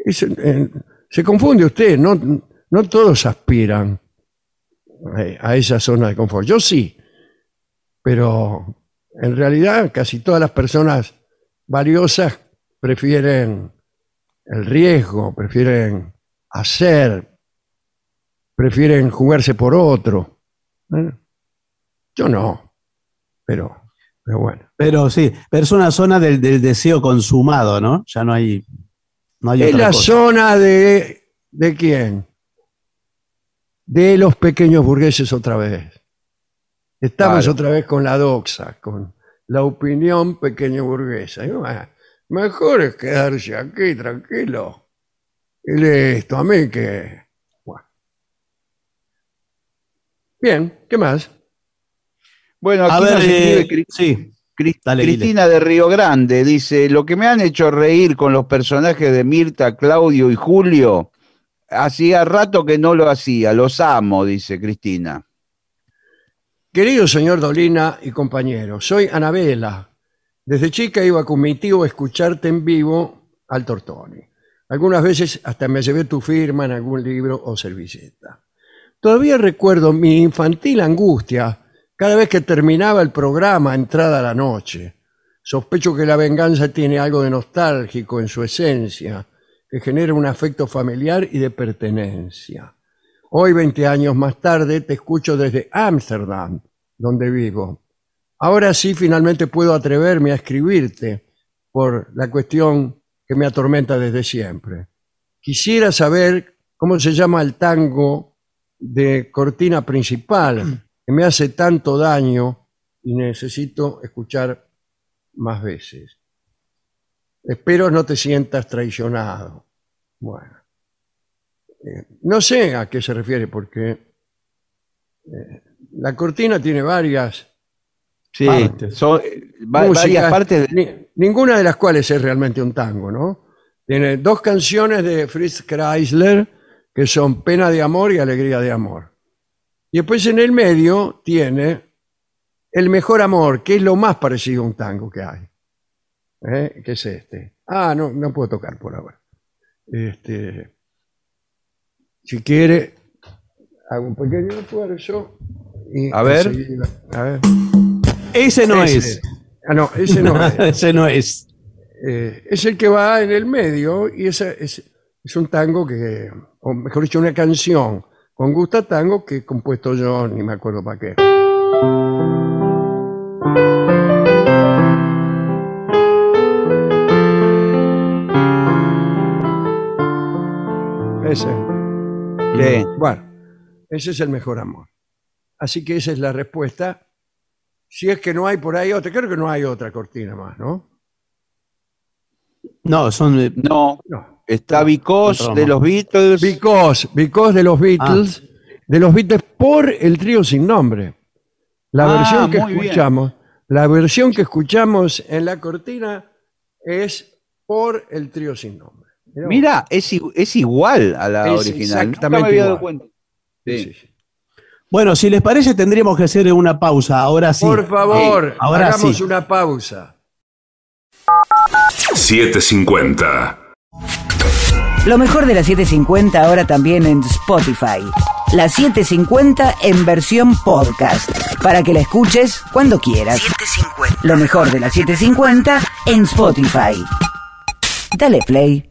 es, eh, se confunde usted, no, no todos aspiran a esa zona de confort. Yo sí, pero en realidad casi todas las personas valiosas prefieren el riesgo, prefieren hacer, prefieren jugarse por otro. ¿eh? Yo no, pero, pero bueno. Pero sí, pero es una zona del, del deseo consumado, ¿no? Ya no hay. No hay Es otra la cosa. zona de, ¿de quién? De los pequeños burgueses otra vez. Estamos Claro. otra vez con la doxa, con la opinión pequeño burguesa. Mejor es quedarse aquí tranquilo. Y listo, a mí que... bueno. Bien, ¿qué más? Bueno, A aquí ver, nos eh, escribe Cri- sí. Dale. Cristina de Río Grande dice, lo que me han hecho reír con los personajes de Mirta, Claudio y Julio, hacía rato que no lo hacía, los amo, dice Cristina. Querido señor Dolina y compañeros, soy Anabela. Desde chica iba con mi tío a escucharte en vivo al Tortoni. Algunas veces hasta me llevé tu firma en algún libro o servilleta. Todavía recuerdo mi infantil angustia cada vez que terminaba el programa entrada la noche. Sospecho que la venganza tiene algo de nostálgico en su esencia, que genera un afecto familiar y de pertenencia. Hoy, 20 años más tarde, te escucho desde Ámsterdam, donde vivo. Ahora sí, finalmente puedo atreverme a escribirte por la cuestión que me atormenta desde siempre. Quisiera saber cómo se llama el tango de cortina principal, que me hace tanto daño y necesito escuchar más veces. Espero no te sientas traicionado. Bueno. Eh, no sé a qué se refiere porque eh, la cortina tiene varias Sí, Partes. son eh, va- varias partes. de- ni- ninguna de las cuales es realmente un tango, ¿no? Tiene dos canciones de Fritz Kreisler que son Pena de amor y Alegría de amor. Y después en el medio tiene El mejor amor, que es lo más parecido a un tango que hay. ¿Eh? Que es este. Ah, no, no puedo tocar por ahora. Este, si quiere, hago un pequeño esfuerzo. y A ver. enseguida- a ver. Ese no Ese. es. Ah, no, ese no es. Ese no es. Eh, es el que va en el medio y esa es, es un tango que, o mejor dicho, una canción con gusta tango que he compuesto yo, ni me acuerdo para qué. Ese. Bueno, ese es el mejor amor. Así que esa es la respuesta. Si es que no hay por ahí otra, creo que no hay otra cortina más, ¿no? No, son. eh, No, No. Está Because de los Beatles. Because, because de los Beatles, de los Beatles por el trío sin nombre. La Ah, versión que bien. escuchamos, la versión que escuchamos en la cortina es por el trío sin nombre. Mirá. Mira, es, es igual a la Es original. Nunca exactamente me había dado igual. cuenta. Sí, Sí. Bueno, si les parece, tendríamos que hacer una pausa. Ahora sí. Por favor, ahora hagamos sí. una pausa. 750. Lo mejor de la 750 ahora también en Spotify. La 750 en versión podcast. Para que la escuches cuando quieras. Lo mejor de la 750 en Spotify. Dale play.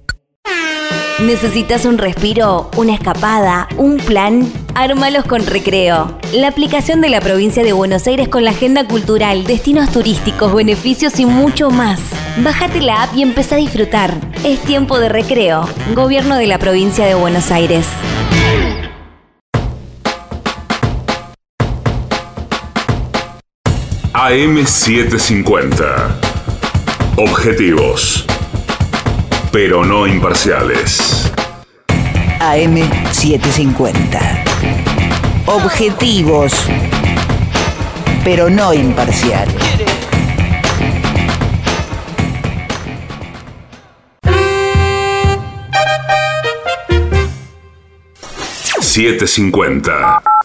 ¿Necesitas un respiro, una escapada, un plan? Ármalos con Recreo. La aplicación de la provincia de Buenos Aires con la agenda cultural, destinos turísticos, beneficios y mucho más. Bájate la app y empieza a disfrutar. Es tiempo de recreo. Gobierno de la provincia de Buenos Aires. AM750. Objetivos. Pero no imparciales. AM750. Objetivos, pero no imparciales. $7.50.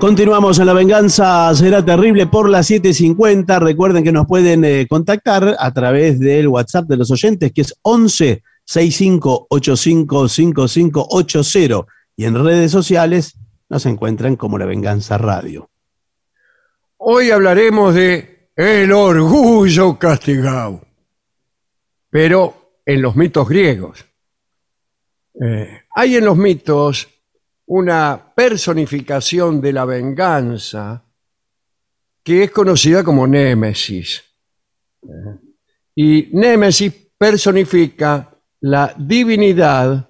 Continuamos en La Venganza Será Terrible por las 7.50. Recuerden que nos pueden eh, contactar a través del WhatsApp de los oyentes, que es 11 65 85 5580. Y en redes sociales nos encuentran como La Venganza Radio. Hoy hablaremos de el orgullo castigado, pero en los mitos griegos. Eh, hay en los mitos una personificación de la venganza que es conocida como Némesis. Y Némesis personifica la divinidad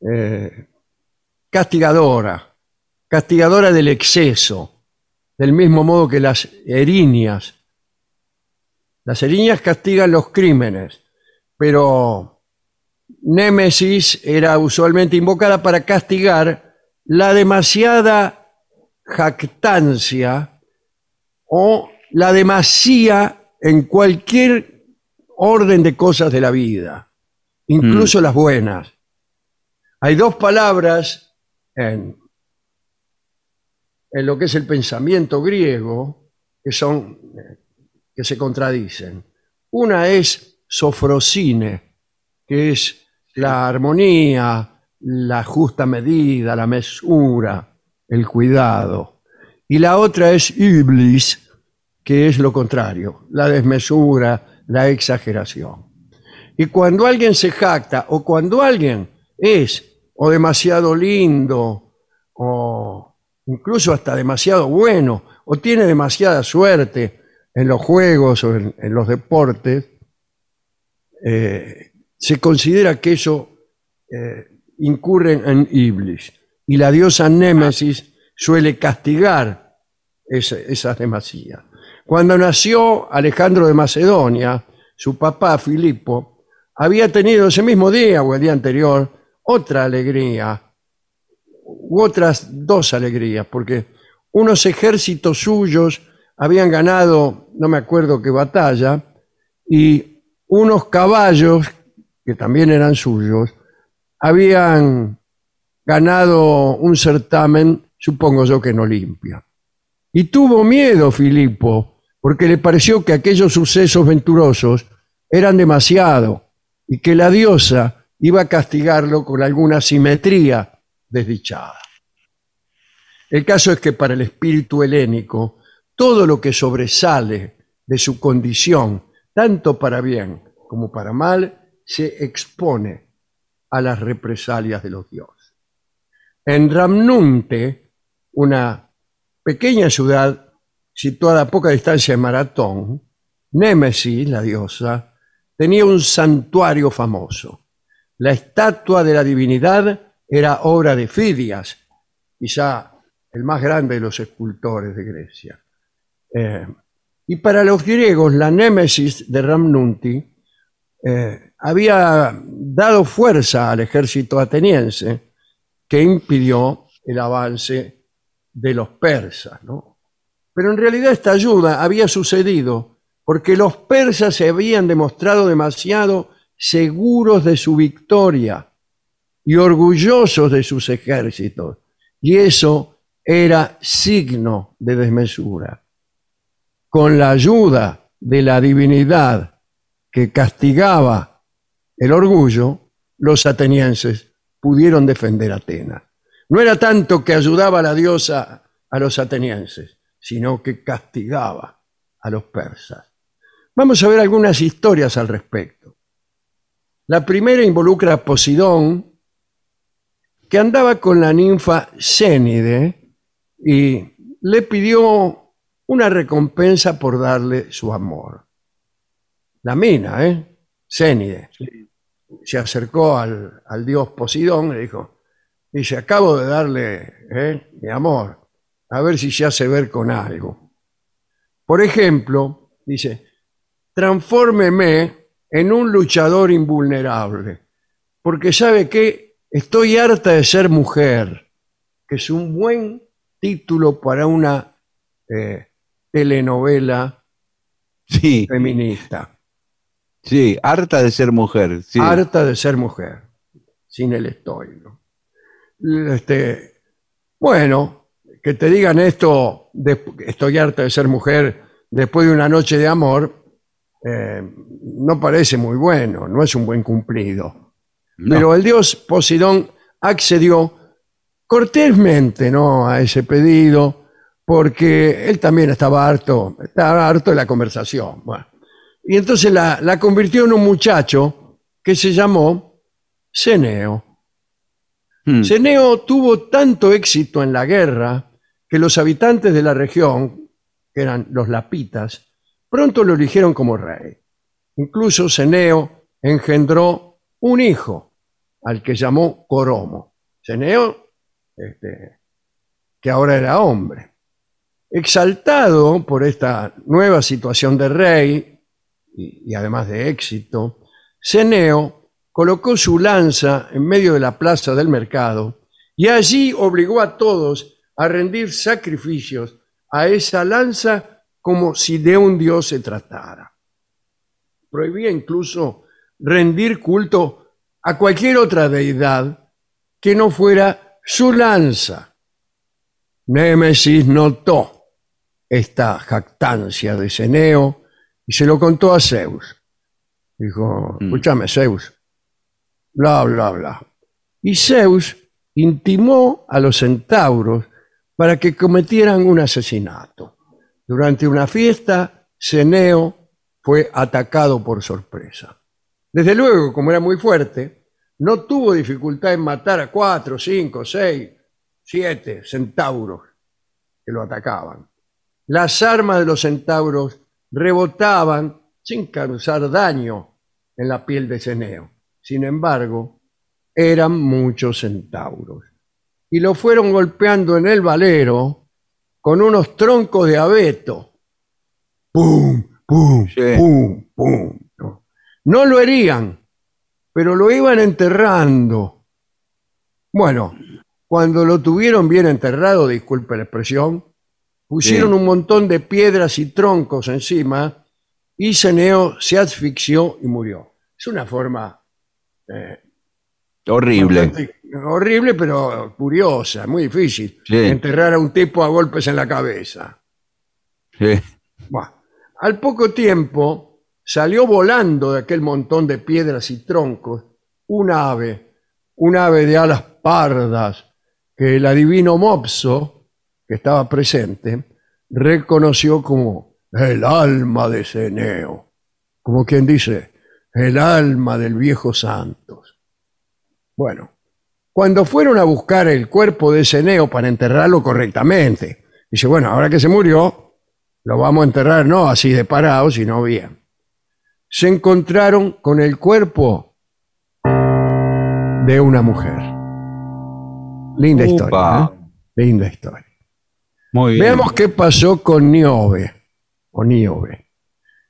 eh, castigadora, castigadora del exceso, del mismo modo que las erinias. Las erinias castigan los crímenes, pero Némesis era usualmente invocada para castigar la demasiada jactancia o la demasía en cualquier orden de cosas de la vida, incluso las buenas. Hay dos palabras en, en lo que es el pensamiento griego que son que se contradicen. Una es sofrosine, que es la armonía, la justa medida, la mesura, el cuidado. Y la otra es iblis, que es lo contrario, la desmesura, la exageración. Y cuando alguien se jacta o cuando alguien es o demasiado lindo o incluso hasta demasiado bueno o tiene demasiada suerte en los juegos o en, los deportes, eh, se considera que eso eh, incurren en Iblis. Y la diosa Némesis suele castigar esas demasías. Cuando nació Alejandro de Macedonia, su papá Filipo había tenido ese mismo día o el día anterior otra alegría, u otras dos alegrías, porque unos ejércitos suyos habían ganado, no me acuerdo qué batalla, y unos caballos, que también eran suyos, habían ganado un certamen, supongo yo que no limpia. Y tuvo miedo Filipo, porque le pareció que aquellos sucesos venturosos eran demasiado y que la diosa iba a castigarlo con alguna simetría desdichada. El caso es que para el espíritu helénico, todo lo que sobresale de su condición, tanto para bien como para mal, se expone a las represalias de los dioses. En Ramnunte, una pequeña ciudad situada a poca distancia de Maratón, Némesis, la diosa, tenía un santuario famoso. La estatua de la divinidad era obra de Fidias, quizá el más grande de los escultores de Grecia. Eh, y para los griegos, la Némesis de Ramnunti eh, había dado fuerza al ejército ateniense que impidió el avance de los persas. Pero en realidad esta ayuda había sucedido porque los persas se habían demostrado demasiado seguros de su victoria y orgullosos de sus ejércitos. Y eso era signo de desmesura. Con la ayuda de la divinidad que castigaba el orgullo, los atenienses pudieron defender Atenas. No era tanto que ayudaba a la diosa a los atenienses, sino que castigaba a los persas. Vamos a ver algunas historias al respecto. La primera involucra a Posidón, que andaba con la ninfa Cénide y le pidió una recompensa por darle su amor. La mina, ¿eh? Cénide se acercó al, dios Posidón y le dijo, dice, acabo de darle ¿eh? mi amor, a ver si se hace ver con algo. Por ejemplo, dice, transfórmeme en un luchador invulnerable, porque sabe que estoy harta de ser mujer, que es un buen título para una eh, telenovela feminista. Sí, harta de ser mujer. Harta de ser mujer. Sin el estoy. Este, bueno, que te digan esto, de- estoy harta de ser mujer después de una noche de amor, eh, no parece muy bueno, no es un buen cumplido. No. Pero el dios Poseidón accedió cortésmente ¿no? a ese pedido, porque él también estaba harto, estaba harto de la conversación. Bueno, y entonces la, la convirtió en un muchacho que se llamó Ceneo. Hmm. Ceneo tuvo tanto éxito en la guerra que los habitantes de la región, que eran los lapitas, pronto lo eligieron como rey. Incluso Ceneo engendró un hijo, al que llamó Coromo. Ceneo, este, que ahora era hombre. Exaltado por esta nueva situación de rey y, además de éxito, Ceneo colocó su lanza en medio de la plaza del mercado y allí obligó a todos a rendir sacrificios a esa lanza como si de un dios se tratara. Prohibía incluso rendir culto a cualquier otra deidad que no fuera su lanza. Némesis notó esta jactancia de Ceneo y se lo contó a Zeus. Dijo, Mm. escúchame Zeus, bla, bla, bla. Y Zeus intimó a los centauros para que cometieran un asesinato. Durante una fiesta, Ceneo fue atacado por sorpresa. Desde luego, como era muy fuerte, no tuvo dificultad en matar a cuatro, cinco, seis, siete centauros que lo atacaban. Las armas de los centauros rebotaban sin causar daño en la piel de Ceneo. Sin embargo, eran muchos centauros. Y lo fueron golpeando en el valero con unos troncos de abeto. ¡Pum! ¡Pum! Sí. ¡Pum! ¡Pum! No. No lo herían, pero lo iban enterrando. Bueno, cuando lo tuvieron bien enterrado, disculpe la expresión, pusieron un montón de piedras y troncos encima y Ceneo se asfixió y murió. Es una forma eh, Horrible. horrible, pero curiosa, muy difícil. Sí. Enterrar a un tipo a golpes en la cabeza. Sí. Buah. Al poco tiempo salió volando de aquel montón de piedras y troncos un ave, un ave de alas pardas, que el adivino Mopso, que estaba presente, reconoció como el alma de Ceneo, como quien dice, el alma del viejo Santos. Bueno, cuando fueron a buscar el cuerpo de Ceneo para enterrarlo correctamente, dice, bueno, ahora que se murió, lo vamos a enterrar no así de parado, sino bien. Se encontraron con el cuerpo de una mujer. Linda historia. ¿eh? Linda historia. Muy bien. Veamos qué pasó con Niobe, o Níobe.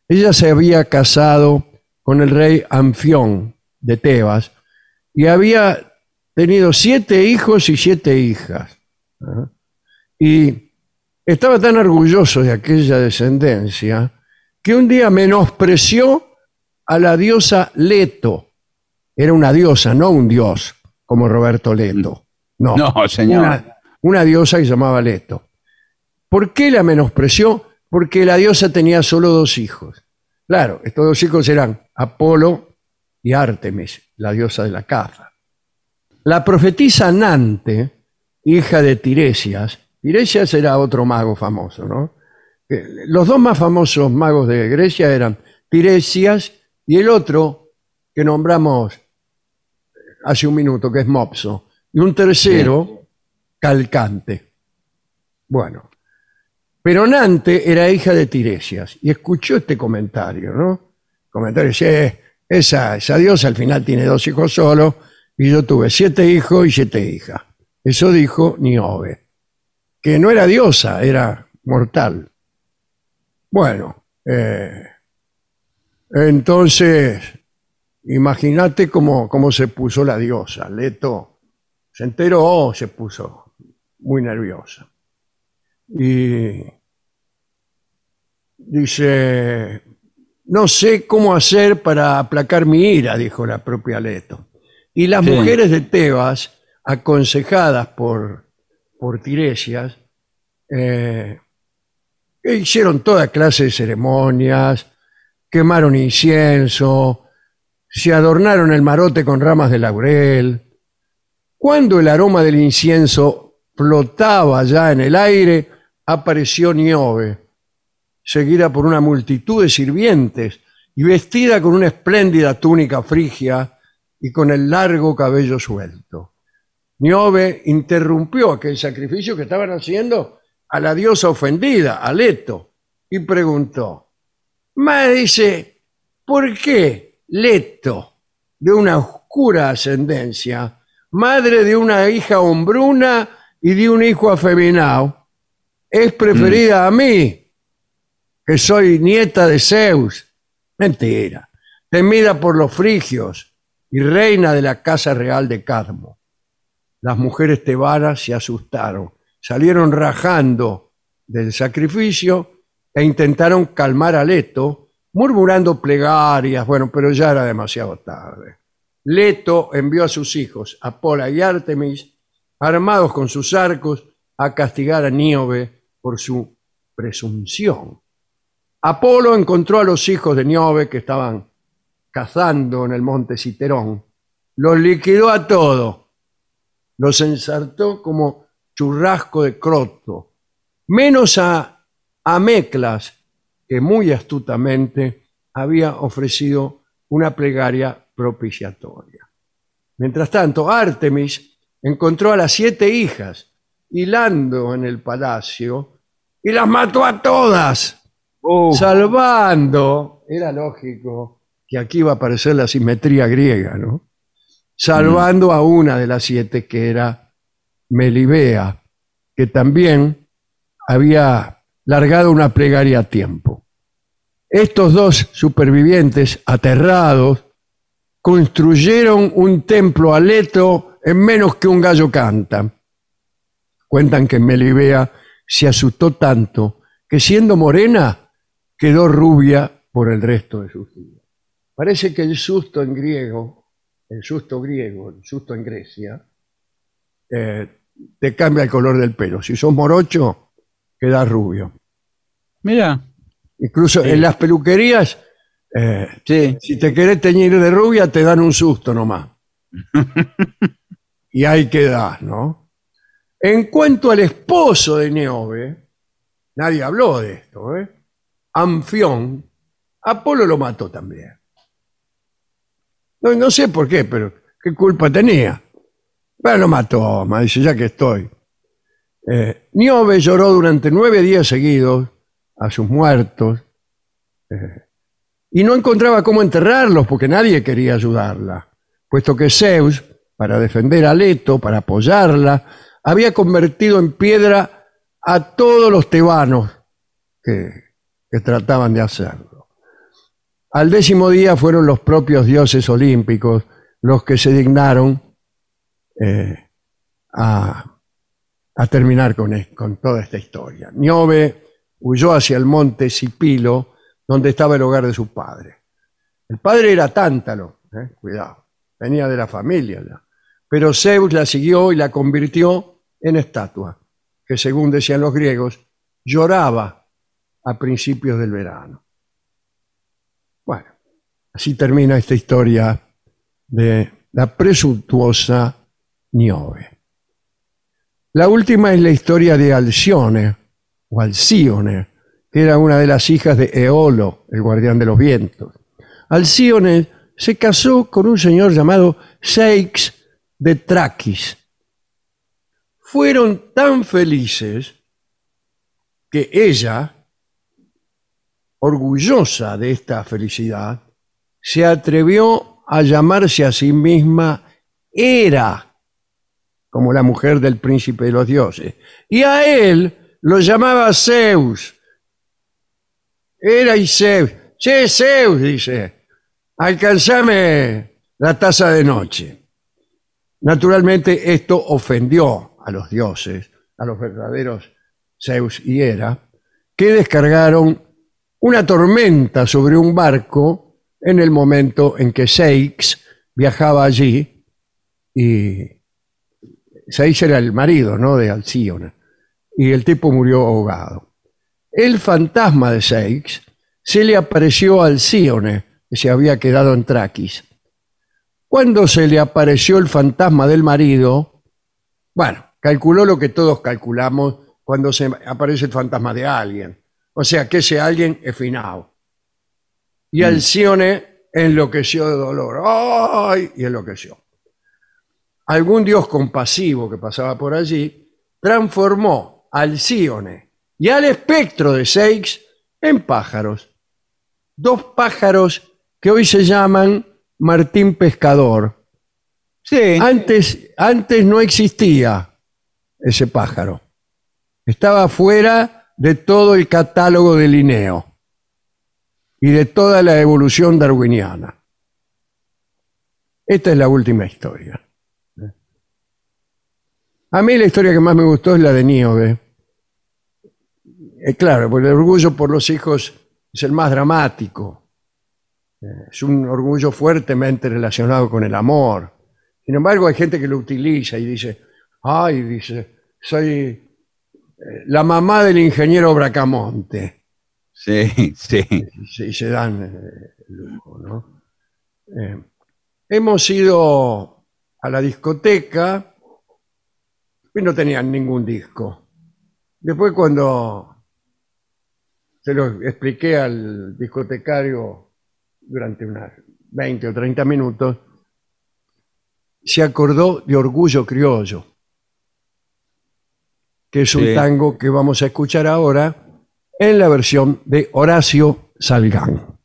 Ella se había casado con el rey Anfión de Tebas y había tenido siete hijos y siete hijas. ¿ah? Y estaba tan orgulloso de aquella descendencia que un día menospreció a la diosa Leto. Era una diosa, no un dios, como Roberto Leto. No, No, señor. una, una diosa que se llamaba Leto. ¿Por qué la menospreció? Porque la diosa tenía solo dos hijos. Claro, estos dos hijos eran Apolo y Artemis, la diosa de la caza. La profetisa Nante, hija de Tiresias, Tiresias era otro mago famoso, ¿no? Eh, Los dos más famosos magos de Grecia eran Tiresias y el otro que nombramos hace un minuto, que es Mopso, y un tercero, Calcante. Bueno, pero Nante era hija de Tiresias y escuchó este comentario, ¿no? Comentario dice, "Eh, esa, diosa al final tiene dos hijos solos y yo tuve siete hijos y siete hijas. Eso dijo Niobe, que no era diosa, era mortal. Bueno, eh, entonces, imagínate cómo, cómo se puso la diosa. Leto se enteró, se puso muy nerviosa. Y dice, no sé cómo hacer para aplacar mi ira, dijo la propia Leto. Y las Sí. mujeres de Tebas, aconsejadas por, por Tiresias, eh, hicieron toda clase de ceremonias, quemaron incienso, se adornaron el marote con ramas de laurel. Cuando el aroma del incienso flotaba ya en el aire, apareció Niobe, seguida por una multitud de sirvientes y vestida con una espléndida túnica frigia y con el largo cabello suelto. Niobe interrumpió aquel sacrificio que estaban haciendo a la diosa ofendida, a Leto, y preguntó, Ma dice, ¿por qué Leto, de una oscura ascendencia, madre de una hija hombruna y de un hijo afeminado, es preferida a mí, que soy nieta de Zeus? Mentira, temida por los frigios y reina de la casa real de Cadmo. Las mujeres tebanas se asustaron, salieron rajando del sacrificio e intentaron calmar a Leto, murmurando plegarias, bueno, pero ya era demasiado tarde. Leto envió a sus hijos, Apola y Artemis, armados con sus arcos, a castigar a Níobe por su presunción. Apolo encontró a los hijos de Níobe que estaban cazando en el monte Citerón, los liquidó a todos, los ensartó como churrasco de croto, menos a a Meclas, que muy astutamente había ofrecido una plegaria propiciatoria. Mientras tanto, Artemis encontró a las siete hijas hilando en el palacio y las mató a todas, salvando, era lógico que aquí iba a aparecer la simetría griega, ¿no? Salvando a una de las siete que era Melibea, que también había largado una plegaria a tiempo. Estos dos supervivientes, aterrados, construyeron un templo a Leto en menos que un gallo canta. Cuentan que Melibea se asustó tanto que siendo morena quedó rubia por el resto de sus días. Parece que el susto en griego, el susto griego, el susto en Grecia, eh, te cambia el color del pelo. Si sos morocho, queda rubio. Mira. Incluso en las peluquerías, eh, si te querés teñir de rubia, te dan un susto nomás. y ahí quedás, ¿no? En cuanto al esposo de Neove, nadie habló de esto, ¿eh? Anfión, Apolo lo mató también. No, no sé por qué, pero qué culpa tenía. Pero lo mató, me dice, ya que estoy. Eh, Niove lloró durante nueve días seguidos a sus muertos eh, y no encontraba cómo enterrarlos porque nadie quería ayudarla, puesto que Zeus, para defender a Leto, para apoyarla, había convertido en piedra a todos los tebanos que, trataban de hacerlo. Al décimo día fueron los propios dioses olímpicos los que se dignaron eh, a, terminar con, toda esta historia. Niobe huyó hacia el monte Sipilo, donde estaba el hogar de su padre. El padre era Tántalo, eh, cuidado, venía de la familia. Pero Zeus la siguió y la convirtió en estatua, que según decían los griegos, lloraba a principios del verano. Bueno, así termina esta historia de la presuntuosa Niobe. La última es la historia de Alcione, o Alcíone, que era una de las hijas de Eolo, el guardián de los vientos. Alcíone se casó con un señor llamado Seix de Traquis. Fueron tan felices que ella, orgullosa de esta felicidad, se atrevió a llamarse a sí misma Hera, como la mujer del príncipe de los dioses. Y a él lo llamaba Zeus. Era y Zeus. Che, Zeus, dice, alcanzame la taza de noche. Naturalmente esto ofendió a los dioses, a los verdaderos Zeus y Hera, que descargaron una tormenta sobre un barco en el momento en que Seix viajaba allí y Seix era el marido ¿no? de Alcíona y el tipo murió ahogado. El fantasma de Seix se le apareció al Alcíone, que se había quedado en Traquis. Cuando se le apareció el fantasma del marido, bueno, calculó lo que todos calculamos cuando se aparece el fantasma de alguien. O sea, que ese alguien es finado. Y Alcione enloqueció de dolor. ¡Ay! Y enloqueció. Algún dios compasivo que pasaba por allí transformó a Alcione y al espectro de Seix en pájaros. Dos pájaros que hoy se llaman Martín Pescador. Sí. Antes, antes no existía ese pájaro. Estaba fuera de todo el catálogo de Linneo y de toda la evolución darwiniana. Esta es la última historia. A mí la historia que más me gustó es la de Níobe. Eh, claro, porque el orgullo por los hijos es el más dramático. Eh, es un orgullo fuertemente relacionado con el amor. Sin embargo, hay gente que lo utiliza y dice, ay, dice, soy la mamá del ingeniero Bracamonte. Sí, sí. Y se dan eh, el lujo, ¿no? Eh, hemos ido a la discoteca y no tenían ningún disco. Después cuando se lo expliqué al discotecario durante unas 20 o 30 minutos, se acordó de Orgullo Criollo, que es un Sí. tango que vamos a escuchar ahora en la versión de Horacio Salgán.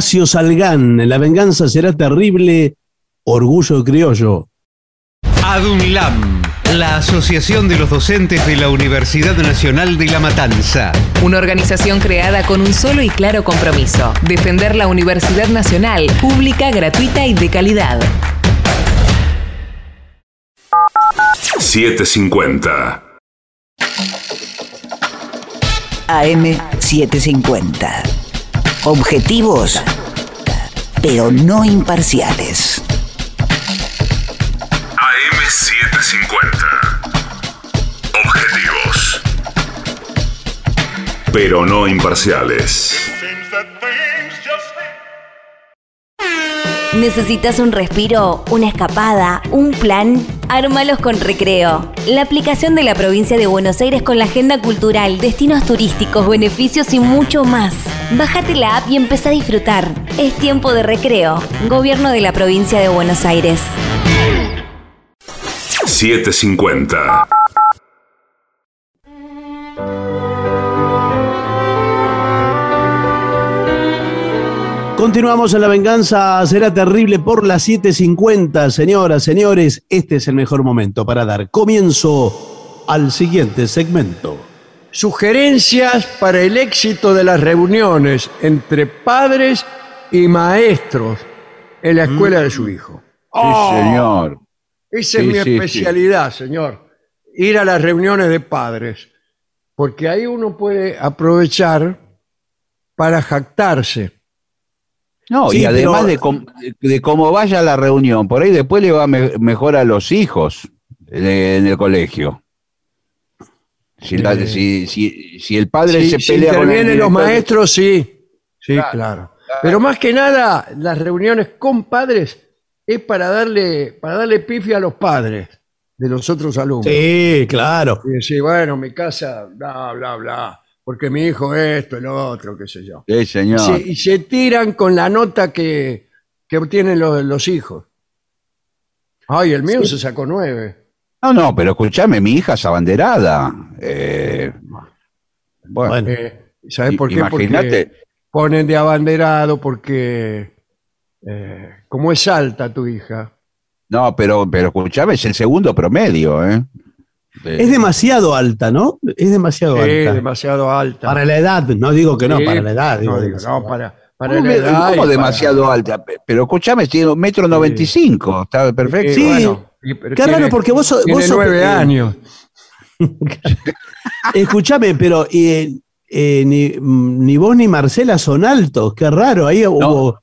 Horacio Salgán. La venganza será terrible. Orgullo criollo. ADUNLAM, la Asociación de los Docentes de la Universidad Nacional de La Matanza. Una organización creada con un solo y claro compromiso, defender la Universidad Nacional, pública, gratuita y de calidad. 750. AM750. Objetivos, pero no imparciales. AM750. Objetivos. Pero no imparciales. ¿Necesitas un respiro, una escapada, un plan? Ármalos con Recreo. La aplicación de la provincia de Buenos Aires con la agenda cultural, destinos turísticos, beneficios y mucho más. Bájate la app y empieza a disfrutar. Es tiempo de recreo. Gobierno de la provincia de Buenos Aires. 750. Continuamos en la venganza, será terrible por las 7.50. Señoras, señores, este es el mejor momento para dar comienzo al siguiente segmento. Sugerencias para el éxito de las reuniones entre padres y maestros en la escuela de su hijo. Sí, señor. Esa es Sí, mi sí, sí. especialidad, señor. Ir a las reuniones de padres. Porque ahí uno puede aprovechar para jactarse. No, Sí, y además pero- de, com- de cómo vaya la reunión, por ahí después le va me- mejor a los hijos de- en el colegio. Si, la- Eh. si, si- si el padre se si pelea con el los maestros, sí. Sí, claro. Claro, Pero más que nada, las reuniones con padres es para darle, para darle pifia a los padres de los otros alumnos. Sí, claro. Y decir, bueno, mi casa, bla, bla, bla, porque mi hijo esto, el otro, qué sé yo. Sí, señor. Y se, y se tiran con la nota que, que obtienen los, los hijos. Ay, el mío se sacó nueve. No, no, pero escúchame, mi hija es abanderada. Eh, bueno, Bueno. Eh, ¿Sabes i- por qué? imagínate. Ponen de abanderado porque, eh, como es alta tu hija, No, pero, pero escúchame, es el segundo promedio, ¿eh? De- Es demasiado alta, ¿no? Es demasiado es alta. demasiado alta. Para la edad, no digo que no, Sí, para la edad. digo, no, digo, no, para, para ¿Cómo, la edad. cómo para- demasiado alta? Pe- Pero escúchame, tiene un metro noventa y cinco, está perfecto. Sí. pero Qué raro, porque vos sos- tiene vos sos- nueve eh, años. Escúchame, pero eh, eh, ni, ni vos ni Marcela son altos. Qué raro. Ahí no. hubo,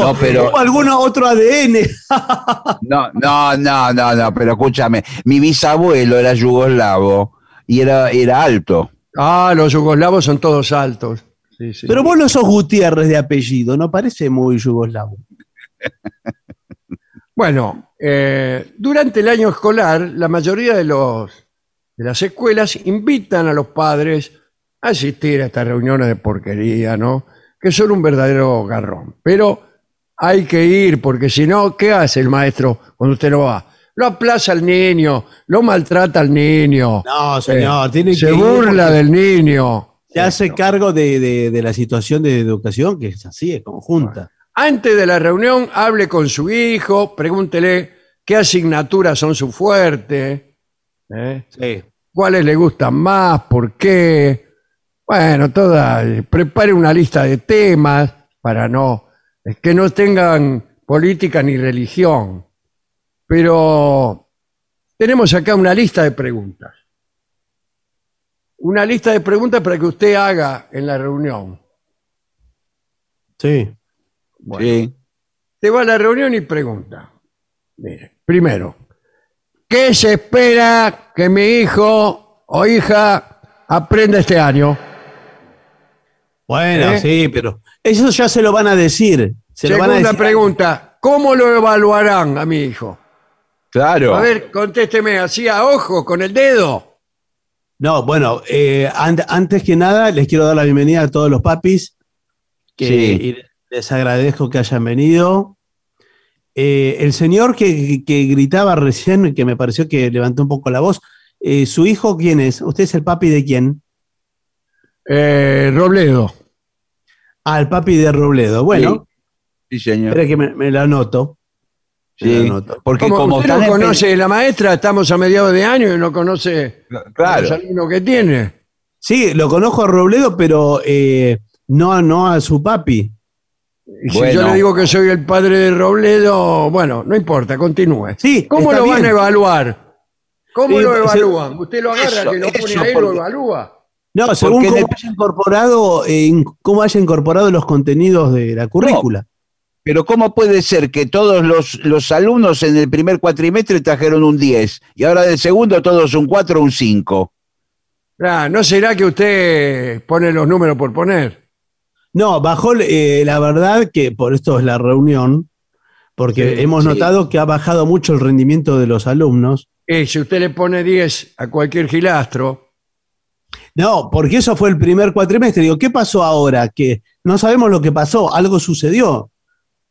No, pero- hubo alguno otro ADN. No, no, no, no, no, pero escúchame, mi bisabuelo era yugoslavo y era, era alto. Ah, los yugoslavos son todos altos. Sí, sí. Pero vos no sos Gutiérrez de apellido, no parece muy yugoslavo. Bueno, eh, durante el año escolar, la mayoría de, los, de las escuelas invitan a los padres a asistir a estas reuniones de porquería, ¿no? Que son un verdadero garrón. Pero hay que ir, porque si no, ¿qué hace el maestro cuando usted no va? Lo aplaza al niño, lo maltrata al niño, No, señor, tiene Eh, se que burla del niño. Se hace cargo de, de- de la situación de educación, que es así, es conjunta. Antes de la reunión, hable con su hijo, pregúntele qué asignaturas son su fuerte. ¿eh? Sí. cuáles le gustan más, por qué. Bueno, toda, prepare una lista de temas para no, eh, que no tengan política ni religión. Pero tenemos acá una lista de preguntas. Una lista de preguntas para que usted haga en la reunión. Sí. Sí. Te va a la reunión y pregunta. Mire, primero, ¿qué se espera que mi hijo o hija aprenda este año? Bueno, ¿Eh? sí, pero eso ya se lo van a decir. Se lo van a Segunda decir. pregunta, ¿cómo lo evaluarán a mi hijo? Claro. A ver, contésteme así a ojo, con el dedo. No, bueno, eh, an- antes que nada les quiero dar la bienvenida a todos los papis. Que, Sí. les agradezco que hayan venido. Eh, el señor que, que gritaba recién, que me pareció que levantó un poco la voz, eh, ¿su hijo quién es? ¿Usted es el papi de quién? Eh, Robledo. Ah, el papi de Robledo. Bueno, Sí, señor. espera que me, me lo anoto. Sí, porque Como como usted no conoce la maestra, estamos a mediados de año y no conoce Claro. los alumnos que tiene. Sí, lo conozco a Robledo, pero eh, no, no a su papi. Si yo le digo que soy el padre de Robledo, bueno, no importa, continúe. Sí, ¿Cómo lo van bien. a evaluar? ¿Cómo Eh, lo se- evalúan? ¿Usted lo agarra, Eso, que lo pone ahí y lo porque- evalúa? No, según Porque cómo en el- haya incorporado, eh, cómo haya incorporado los contenidos de la currícula. Pero ¿cómo puede ser que todos los, los alumnos en el primer cuatrimestre trajeron un 10 y ahora del segundo todos un 4 o un 5? Ah, ¿No será que usted pone los números por poner? No, bajó, eh, la verdad que por esto es la reunión, porque Sí, hemos sí. notado que ha bajado mucho el rendimiento de los alumnos. Y si usted le pone 10 a cualquier gilastro, No, porque eso fue el primer cuatrimestre. Digo, ¿qué pasó ahora? Que no sabemos lo que pasó, algo sucedió.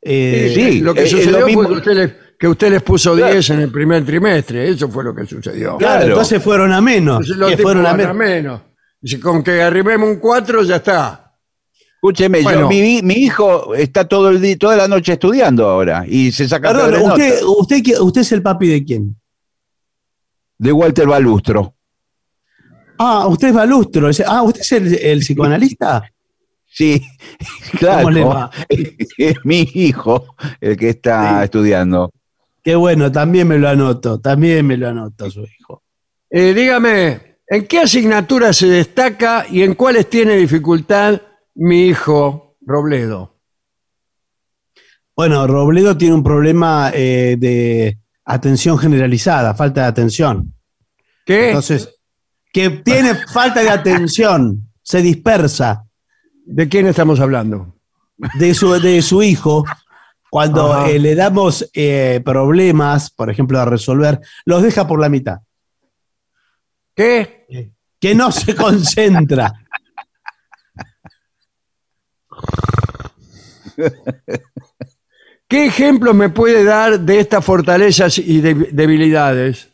Eh, Sí, lo que es sucedió lo mismo. fue que usted, que usted les puso Claro. 10 en el primer trimestre, eso fue lo que sucedió. claro, claro. entonces fueron a menos. Entonces los fueron a menos. a menos. Dice, con que arribemos un 4 ya está. Escúcheme, yo- mi, mi hijo está todo el día, toda la noche estudiando ahora y se saca Perdón, usted, usted, qui- usted es el papi de quién? de Walter Balustro. Ah, usted es Balustro. Ah, ¿usted es el, el psicoanalista? Sí, claro. ¿Cómo le va? Es mi hijo el que está Sí. estudiando. Qué bueno, también me lo anoto, también me lo anoto su hijo. Eh, dígame, ¿en qué asignatura se destaca y en cuáles tiene dificultad mi hijo Robledo? Bueno, Robledo tiene un problema eh, de atención generalizada, falta de atención. ¿Qué? Entonces, que tiene falta de atención, se dispersa ¿De quién estamos hablando? de su, de su hijo. Cuando eh, le damos eh, problemas, por ejemplo, a resolver, los deja por la mitad. ¿Qué? Que no se concentra. ¿Qué ejemplo me puede dar de estas fortalezas y de- debilidades?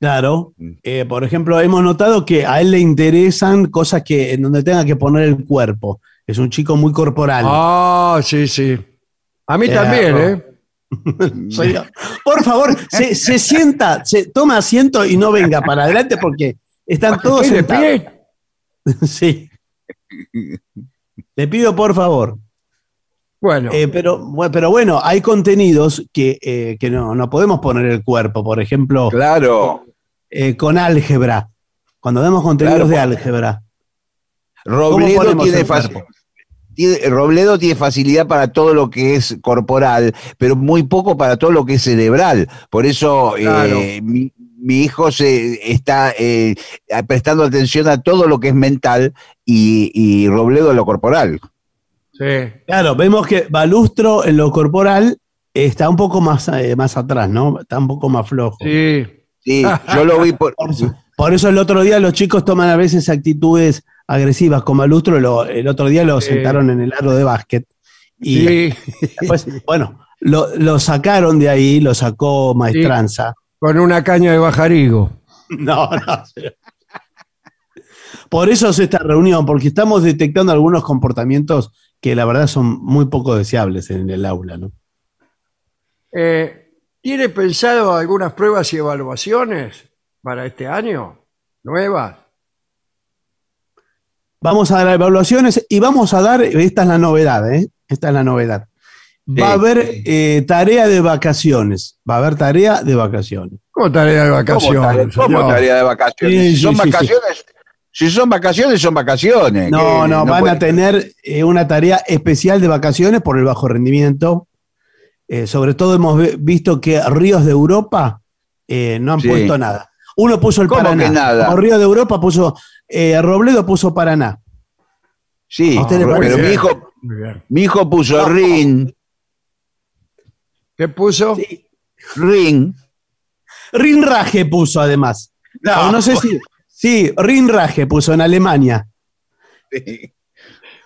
Claro. Eh, por ejemplo, hemos notado que a él le interesan cosas que en donde tenga que poner el cuerpo. Es un chico muy corporal. Ah, sí, sí. A mí Eh, también. ¿eh? Soy. Por favor, se, se sienta, se toma asiento y no venga para adelante porque están todos ¿Estoy de sentados. pie? Sí. Le pido por favor. Bueno, Eh, pero, bueno, pero bueno, hay contenidos que, eh, que no, no podemos poner el cuerpo. Por ejemplo, Claro. eh, con álgebra. Cuando damos contenidos Claro, de álgebra. Robledo tiene, Robledo facilidad para todo lo que es corporal, pero muy poco para todo lo que es cerebral. Por eso Claro. eh, mi, mi hijo se está eh, prestando atención a todo lo que es mental y, y Robledo a lo corporal. Sí. Claro, vemos que Balustro en lo corporal está un poco más, eh, más atrás, ¿no? Está un poco más flojo. Sí. Sí, yo lo vi por, Por eso, por eso el otro día los chicos toman a veces actitudes agresivas con Balustro. lo- el otro día lo Sí. sentaron en el aro de básquet. Y Sí, después, bueno, lo, lo sacaron de ahí, lo sacó Maestranza. con una caña de bajarigo. No, no. Por eso es esta reunión, porque estamos detectando algunos comportamientos que la verdad son muy poco deseables en el aula, ¿no? Eh, ¿Tiene pensado algunas pruebas y evaluaciones para este año? ¿Nuevas? Vamos a dar evaluaciones y vamos a dar, esta es la novedad, ¿eh? Esta es la novedad. Va a haber eh, tarea de vacaciones. Va a haber tarea de vacaciones. ¿Cómo tarea de ¿Cómo vacaciones? tarea, cómo tarea de vacaciones? Sí, si son sí, sí, vacaciones, si son vacaciones, son vacaciones. No, no, van puede- a tener eh, una tarea especial de vacaciones por el bajo rendimiento. Eh, sobre todo hemos visto que Ríos de Europa eh, no han Sí. puesto nada. Uno puso el ¿Cómo Paraná. que nada? Como Río de Europa puso, eh, Robledo puso Paraná. Sí, ¿A usted le pero mi hijo, mi hijo puso No. ring, ¿Qué puso? ring. Rinraje puso además. No, no sé si. Sí, Rinraje puso en Alemania.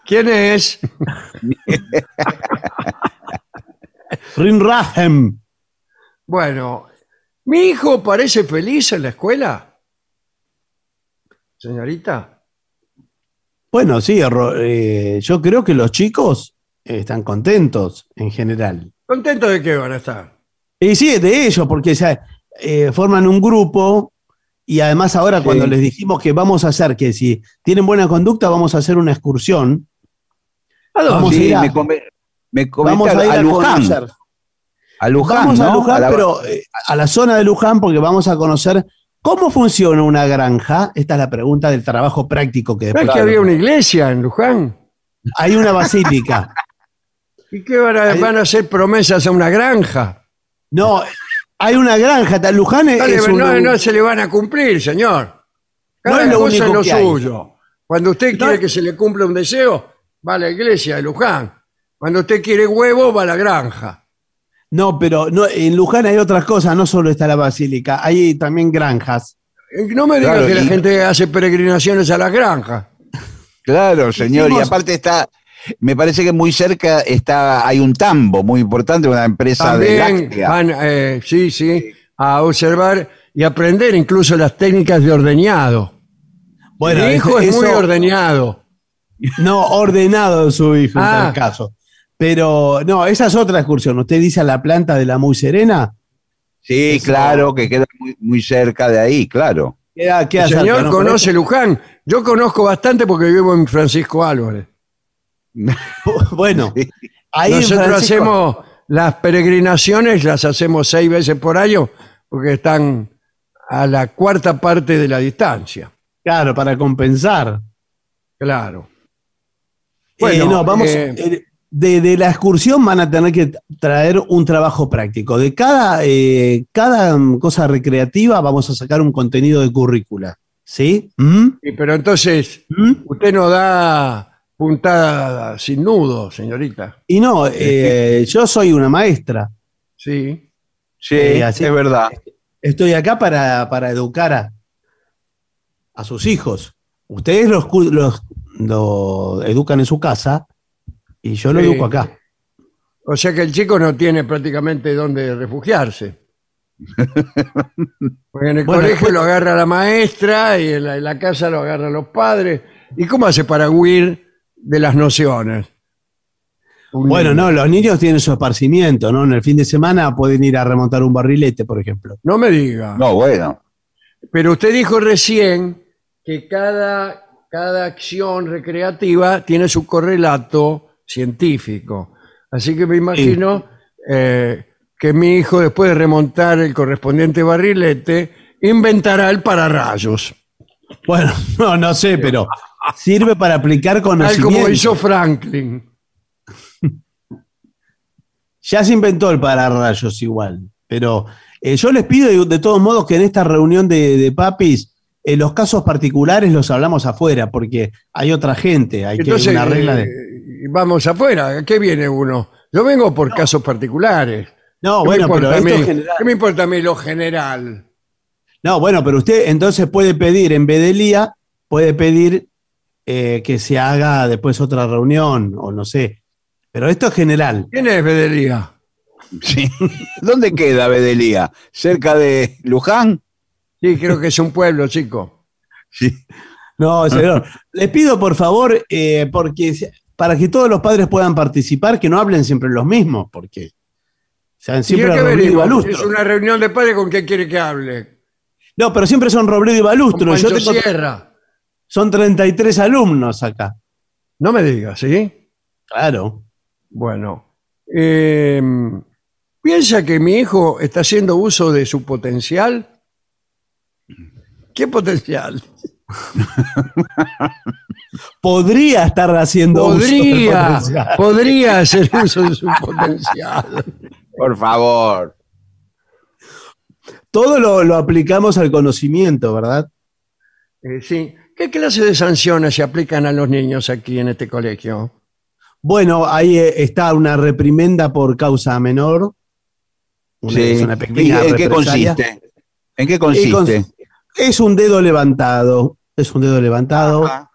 ¿Quién es? Rinrahem. Bueno, ¿mi hijo parece feliz en la escuela? Señorita. Bueno, sí, eh, yo creo que los chicos están contentos en general. ¿Contento de qué van a estar? Y sí, de ellos, porque ya, eh, forman un grupo y además ahora cuando les dijimos que vamos a hacer, que si tienen buena conducta, vamos a hacer una excursión. ¿A dónde? Vamos a Sí, ir a- me, come- me Vamos a ir a, a, Luján. conocer. A Luján, vamos a. Luján, A la- pero eh, a la zona de Luján, porque vamos a conocer cómo funciona una granja. Esta es la pregunta del trabajo práctico que ¿No es después. que había una iglesia en Luján? Hay una basílica. ¿Y qué van a, van a hacer promesas a una granja? No, hay una granja. Luján es, No, le- es un- no, no se le van a cumplir, señor. Cada No es lo cosa único es lo que hay. suyo. Cuando usted No. quiere que se le cumpla un deseo, va a la iglesia de Luján. Cuando usted quiere huevo, va a la granja. No, pero no, en Luján hay otras cosas, no solo está la basílica, hay también granjas. Eh, No me diga Claro, que la gente hace peregrinaciones a las granjas. Claro, señor. Y aparte está, me parece que muy cerca está, hay un tambo muy importante, una empresa de También van, eh, sí, sí, a observar y aprender incluso las técnicas de ordeñado. Bueno, Mi hijo es muy ordeñado. No, ordenado su hijo en Ah. tal caso. Pero no, esa es otra excursión. Usted dice a la planta de la Muy Serena. Sí, Eso- claro, que queda muy, muy cerca de ahí, claro. Queda, queda El señor ¿no? conoce Luján. Yo conozco bastante porque vivo en Francisco Álvarez. Bueno, ahí Nosotros Francisco- hacemos las peregrinaciones, las hacemos seis veces por año porque están a la cuarta parte de la distancia. Claro, para compensar. Claro. Bueno, Bueno, no, vamos. eh, eh, de, de la excursión van a tener que traer un trabajo práctico. De cada, eh, cada mm, cosa recreativa vamos a sacar un contenido de currícula. ¿Sí? ¿Mm? Y pero entonces, ¿Mm? usted no da puntada sin nudo, señorita. Y no, eh, yo soy una maestra. Sí. Sí, Eh, así- es verdad. Estoy acá para, para educar a, a sus hijos. Ustedes los, los, lo educan en su casa y yo lo Sí. educo acá. O sea que el chico no tiene prácticamente dónde refugiarse. Porque en el Bueno, colegio lo agarra la maestra y en la, en la casa lo agarran los padres. ¿Y cómo hace para huir de las nociones? Bueno, no, los niños tienen su esparcimiento, ¿no? En el fin de semana pueden ir a remontar un barrilete, por ejemplo. No me diga. No, bueno. Pero usted dijo recién que cada, cada acción recreativa tiene su correlato científico. Así que me imagino eh, que mi hijo, después de remontar el correspondiente barrilete, inventará el pararrayos. Bueno, no, no sé, pero sirve para aplicar Tal conocimiento. como hizo Franklin. Ya se inventó el pararrayos igual, pero eh, yo les pido de, de todos modos que en esta reunión de, de papis, eh, los casos particulares los hablamos afuera, porque hay otra gente, hay que Entonces, una regla de... eh, vamos afuera. ¿A qué viene uno? Yo vengo por casos particulares. No, ¿Qué me bueno, pero esto es general. ¿Qué me importa a mí lo general? No, bueno, pero usted entonces puede pedir, en vez IA, puede pedir eh, que se haga después otra reunión, o no sé. Pero esto es general. ¿Quién es Bedelía? Sí. ¿Dónde queda Bedelía? ¿Cerca de Luján? Sí, creo que es un pueblo, chico. Sí. No, señor. Les pido, por favor, eh, porque se- para que todos los padres puedan participar, que no hablen siempre los mismos, porque sean ¿Y siempre Robledo y? Balustro. Es una reunión de padres con qué quiere que hable. No, pero siempre son Robledo y Con Balustro. Yo tengo- Sierra. Son 33 alumnos acá. No me digas, ¿sí? Claro. Bueno. eh, ¿Piensa que mi hijo está haciendo uso de su potencial? ¿Qué potencial? Podría estar haciendo uso del Podría, potencial. podría hacer uso de su potencial. Por favor. Todo lo, lo aplicamos al conocimiento, ¿verdad? Eh, sí. ¿Qué clase de sanciones se aplican a los niños aquí en este colegio? Bueno, ahí eh, está una reprimenda por causa menor. Una, Sí. es una ¿Y pequeña ¿En qué consiste? ¿En qué consiste? cons- Es un dedo levantado. Es un dedo levantado. Ajá.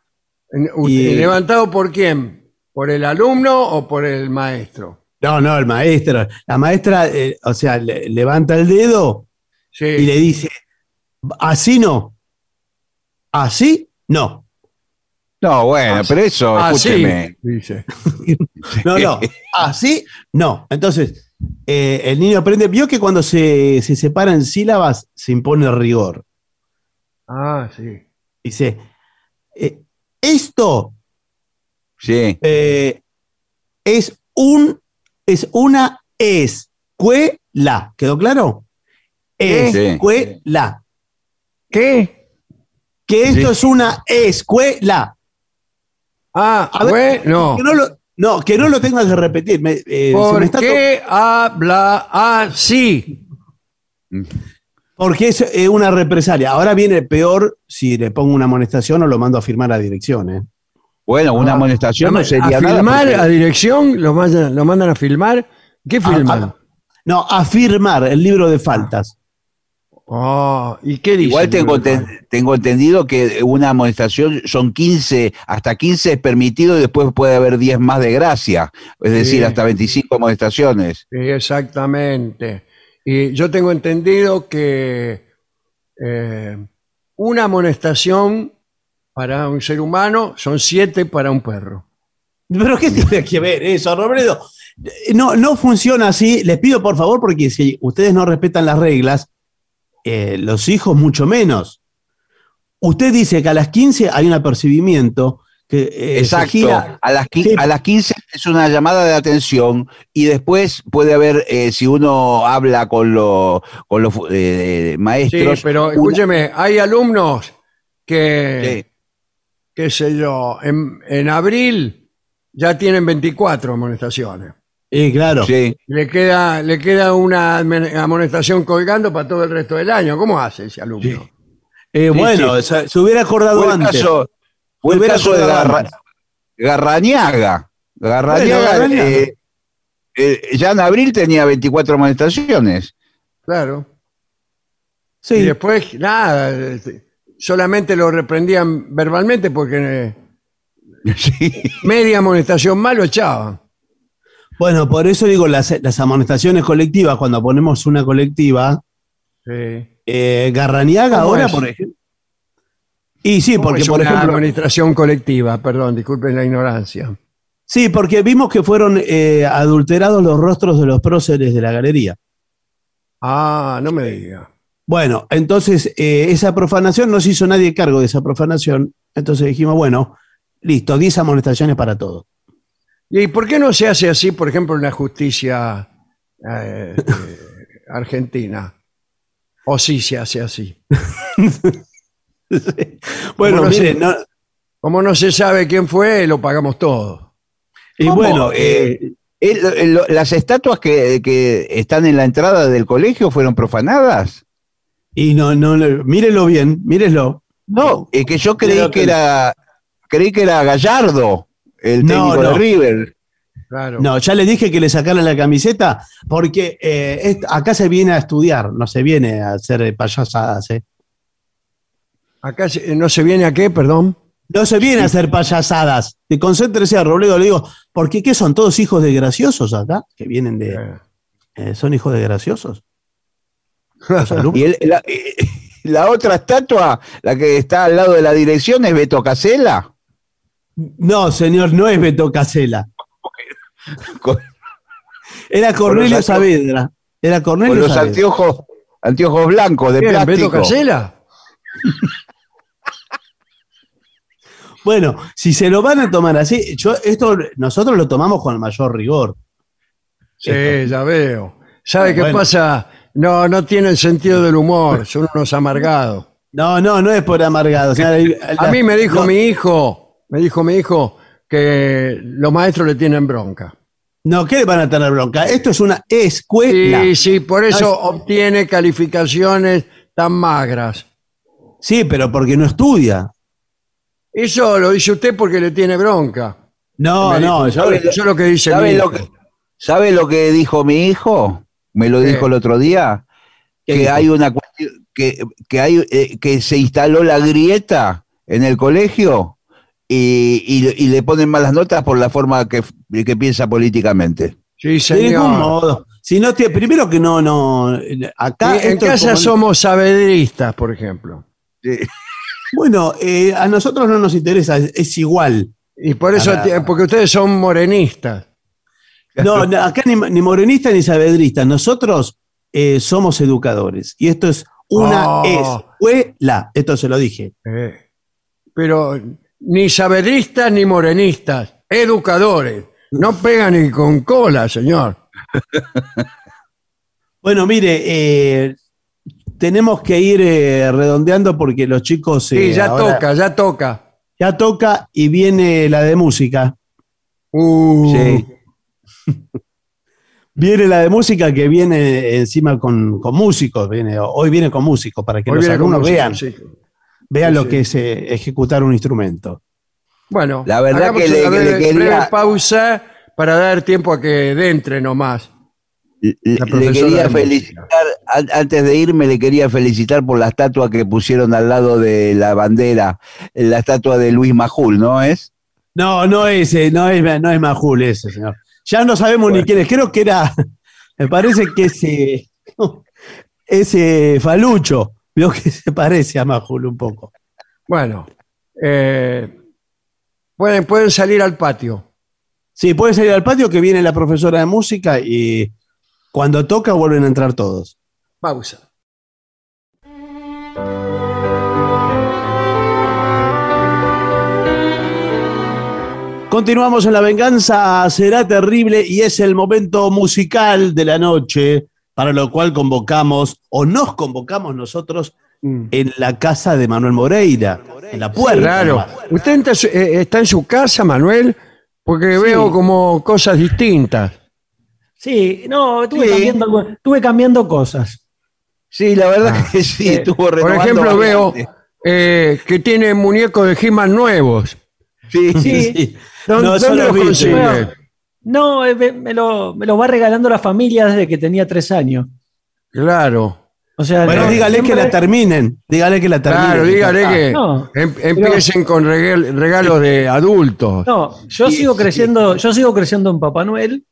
Y- ¿Levantado por quién? ¿Por el alumno o por el maestro? No, no, el maestro. La maestra, eh, o sea, le- levanta el dedo Sí. y le dice, así no. Así no. No, bueno, pero eso, Ah, sí, escúcheme. dice. No, no. Así, no. Entonces, eh, el niño aprende. Vio que cuando se, se separan sílabas se impone rigor. Ah, sí. Dice, eh, esto Sí. eh, es un es una escuela. ¿Quedó claro? Sí. Escuela. ¿Qué? Que esto Sí. es una escuela. Ah, A ver, bueno. Que no, lo, no, que no lo tengas que repetir. me- eh, se me ¿Por está qué habla así? Porque es eh, una represalia. Ahora viene peor si le pongo una amonestación o lo mando a firmar a dirección. ¿eh? Bueno, una Ah, amonestación ¿A no sería nada. filmar porque- a dirección? ¿Lo mandan, lo mandan a filmar? ¿Qué filman? Ah, No, a firmar el libro de faltas. Ah, ¿Y qué dice? Igual tengo, ten- tengo entendido que una amonestación son 15, hasta 15 es permitido y después puede haber 10 más de gracia. Es decir, hasta 25 amonestaciones. Sí, exactamente. Y yo tengo entendido que eh, una amonestación para un ser humano son siete para un perro. Pero ¿qué tiene que ver eso, Robledo? No, no funciona así. Les pido por favor, porque si ustedes no respetan las reglas, eh, los hijos mucho menos. Usted dice que a las 15 hay un apercibimiento que eh, Exacto. gira. A las, Sí. a las 15 es una llamada de atención y después puede haber, eh, si uno habla con, lo- con los eh, Sí, maestros. pero una- escúcheme, hay alumnos que, Sí. qué sé yo, en, en abril ya tienen 24 amonestaciones. Eh, claro. Sí. Le queda, le queda una amonestación colgando para todo el resto del año. ¿Cómo hace ese alumno? Eh, Sí, bueno, se, se hubiera acordado Fue el antes. caso, fue el Hubiera caso de Garra-. Garrañaga. Garrañaga, Bueno, Garrañaga. eh, eh, ya en abril tenía 24 amonestaciones. Claro. Sí. Y después, nada, este, solamente lo reprendían verbalmente porque Sí. media amonestación mal lo echaban. Bueno, por eso digo las, las amonestaciones colectivas, cuando ponemos una colectiva, Sí. eh, Garrañaga ¿Cómo ahora, es? por ejemplo. Y sí, ¿Cómo porque es por una ejemplo. administración colectiva, perdón, disculpen la ignorancia. Sí, porque vimos que fueron eh, adulterados los rostros de los próceres de la galería. Ah, no me diga. Bueno, entonces eh, esa profanación no se hizo nadie cargo de esa profanación. Entonces dijimos, bueno, listo, 10 amonestaciones para todo. ¿Y por qué no se hace así, por ejemplo, en la justicia eh, argentina? ¿O sí se hace así? bueno, Como no miren, sé. no- Como no se sabe quién fue, lo pagamos todo. y ¿Cómo? bueno, Eh, El- el- las estatuas que, que están en la entrada del colegio fueron profanadas. y no, no, no, mírenlo bien, mírenlo. No, es que yo creí que- era creí que era Gallardo, el No, técnico no. de River. Claro. No, ya le dije que le sacaran la camiseta porque eh, acá se viene a estudiar, no se viene a hacer eh, payasadas. eh. Acá se- no se viene a qué, perdón. No se viene a hacer payasadas. Te concéntrese a Robledo, le digo, porque ¿qué son todos hijos de graciosos acá? Que vienen de. Eh, eh, ¿Son hijos de graciosos? Y el- la, eh, la otra estatua, la que está al lado de la dirección, es Beto Casella. No, señor, no es Beto Casela. Con, Era Cornelio los anteojos- Saavedra. Era con Cornelio los Saavedra. anteojos, anteojos blancos de ¿Quién, ¿Beto plástico. Casela? Bueno, si se lo van a tomar así, yo esto nosotros lo tomamos con el mayor rigor. Sí, ya veo. ¿Sabe qué Bueno. pasa? No, no tienen sentido del humor, son unos amargados. No, no, no es por amargado. o sea, el- A mí me dijo no, mi hijo, me dijo mi hijo que los maestros le tienen bronca. No, ¿qué le van a tener bronca? Esto es una escuela. Sí, sí, por eso No, obtiene calificaciones tan magras. Sí, pero porque no estudia. Eso lo dice usted porque le tiene bronca. No, no, yo- ¿sabe, eso es lo que dice ¿Sabe mi lo hijo. que, ¿Sabe lo que dijo mi hijo? Me lo ¿Qué? dijo el otro día. ¿Qué Que dijo? hay una cuestión- que, que hay eh, que se instaló la grieta en el colegio y, y- y le ponen malas notas por la forma que, que piensa políticamente. Sí, de señor. ningún modo. Si no te, primero que no, no. Acá en casa como- somos sabedristas, por ejemplo. Sí. Bueno, eh, a nosotros no nos interesa, es, es igual. Y por eso, porque ustedes son morenistas. No, no, acá ni, ni morenista ni sabedrista. Nosotros eh, somos educadores. Y esto es una Oh. escuela. Esto se lo dije. Eh, pero ni sabedristas ni morenistas, educadores. No pegan ni con cola, señor. Bueno, mire, eh, tenemos que ir eh, redondeando porque los chicos. Sí, eh, ya ahora- toca, ya toca. Ya toca y viene la de música. Uh, Sí. Viene la de música que viene encima con, con músicos. Viene, hoy viene con músicos para que hoy los viene con alumnos música, vean, sí. Vean Sí, lo sí. que es eh, ejecutar un instrumento. Bueno, La verdad que le- una que le breve- quería- breve pausa para dar tiempo a que entre nomás. Le, quería felicitar, an- antes de irme, le quería felicitar por la estatua que pusieron al lado de la bandera, la estatua de Luis Majul, ¿no es? No, no es, eh, no es, no es Majul ese, señor. Ya no sabemos ni quién es. Creo que era, me parece que ese, ese Falucho, veo que se parece a Majul un poco. Bueno, eh, pueden, pueden salir al patio. Sí, puede salir al patio que viene la profesora de música y cuando toca vuelven a entrar todos. Pausa. Continuamos en La Venganza Será Terrible y es el momento musical de la noche, para lo cual convocamos, o nos convocamos nosotros, en la casa de Manuel Moreira, en la puerta. Claro. ¿Usted está, eh, está en su casa, Manuel? Porque veo como cosas distintas. Sí, no, estuve, Sí. Cambiando, estuve cambiando cosas. Sí, la verdad Ah. que sí, Eh, estuvo Por ejemplo, veo eh, que tiene muñecos de He-Man nuevos. Sí, Sí. ¿Dónde, No, dónde lo los consigue? No, eh, me, me lo, me lo va regalando la familia desde que tenía tres años. Claro. O sea, Bueno, no, dígale que la terminen. Dígale que la terminen. Claro, dígale Ah, que No, em- empiecen con regal- regalos de adultos. No, yo Sí, sigo sí. creciendo, yo sigo creciendo en Papá Noel.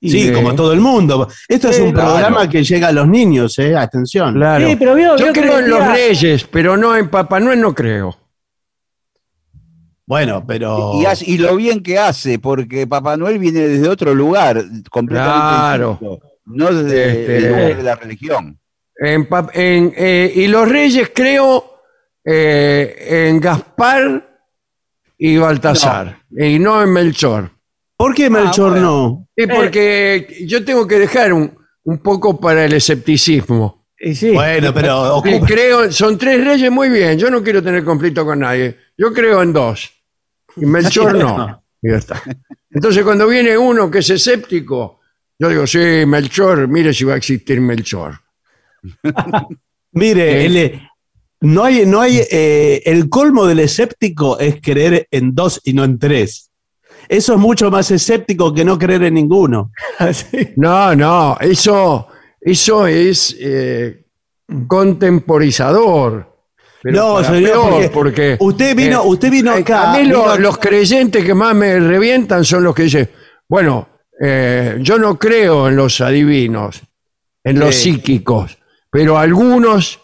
Y- Sí, como todo el mundo. Esto es un claro. programa que llega a los niños, eh. Atención. Claro. Sí, pero veo- Yo que creo en los reyes, pero no en Papá Noel, no creo. Bueno, pero. Y, hace- y lo bien que hace, porque Papá Noel viene desde otro lugar, completamente Claro. distinto, no desde Este- el lugar de la religión. En eh, y los reyes creo eh, en Gaspar y Baltasar, y no en Melchor. ¿Por qué Melchor bueno. no? Sí, porque yo tengo que dejar un, un poco para el escepticismo. sí. Bueno, pero. Creo, son tres reyes muy bien, yo no quiero tener conflicto con nadie. Yo creo en dos. Y Melchor no. Y ya está. Entonces cuando viene uno que es escéptico, yo digo, sí, Melchor, mire si va a existir Melchor. Mire, el- no hay, no hay, eh, el colmo del escéptico es creer en dos y no en tres. Eso es mucho más escéptico que no creer en ninguno. Sí. No, no, eso, eso es eh, contemporizador. Pero No, señor, peor, porque porque usted vino- usted vino eh, acá, A mí lo- vino- los creyentes que más me revientan son los que dicen, bueno, eh, yo no creo en los adivinos, en los Sí. psíquicos, pero algunos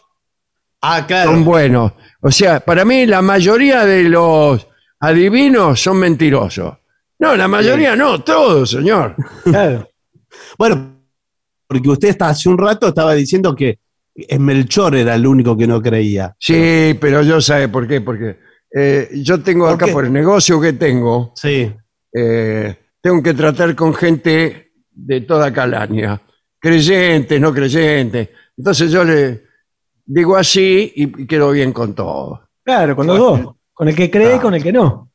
Ah, son buenos. O sea, para mí la mayoría de los adivinos son mentirosos. No, la mayoría no, todos, señor. Claro. Bueno, porque usted hasta hace un rato estaba diciendo que Melchor era el único que no creía. Sí, pero yo sabe por qué, porque eh, yo tengo ¿Por acá qué? por el negocio que tengo, Sí. eh, tengo que tratar con gente de toda calaña, creyentes, no creyentes. Entonces yo le digo así y, y quedo bien con todo. Claro, con los dos. Con el que cree y con el que no.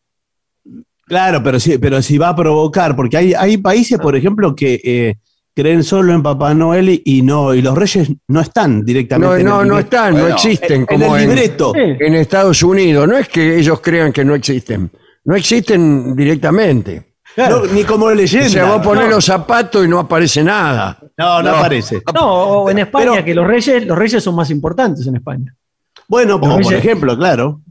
Claro, pero sí, pero si va a provocar, porque hay, hay países, por ejemplo, que eh, creen solo en Papá Noel y, y no, y los reyes no están No, directamente. en no, el no libreto. están, no existen En como el en, libreto. Sí. en Estados Unidos. No es que ellos crean que no existen, no existen directamente. Claro. No, ni como leyenda. O sea, vos ponés no, los zapatos y no aparece nada. no, no No. aparece. No, o en España, Pero- que los reyes, los reyes son más importantes en España. Bueno, como por ejemplo, claro.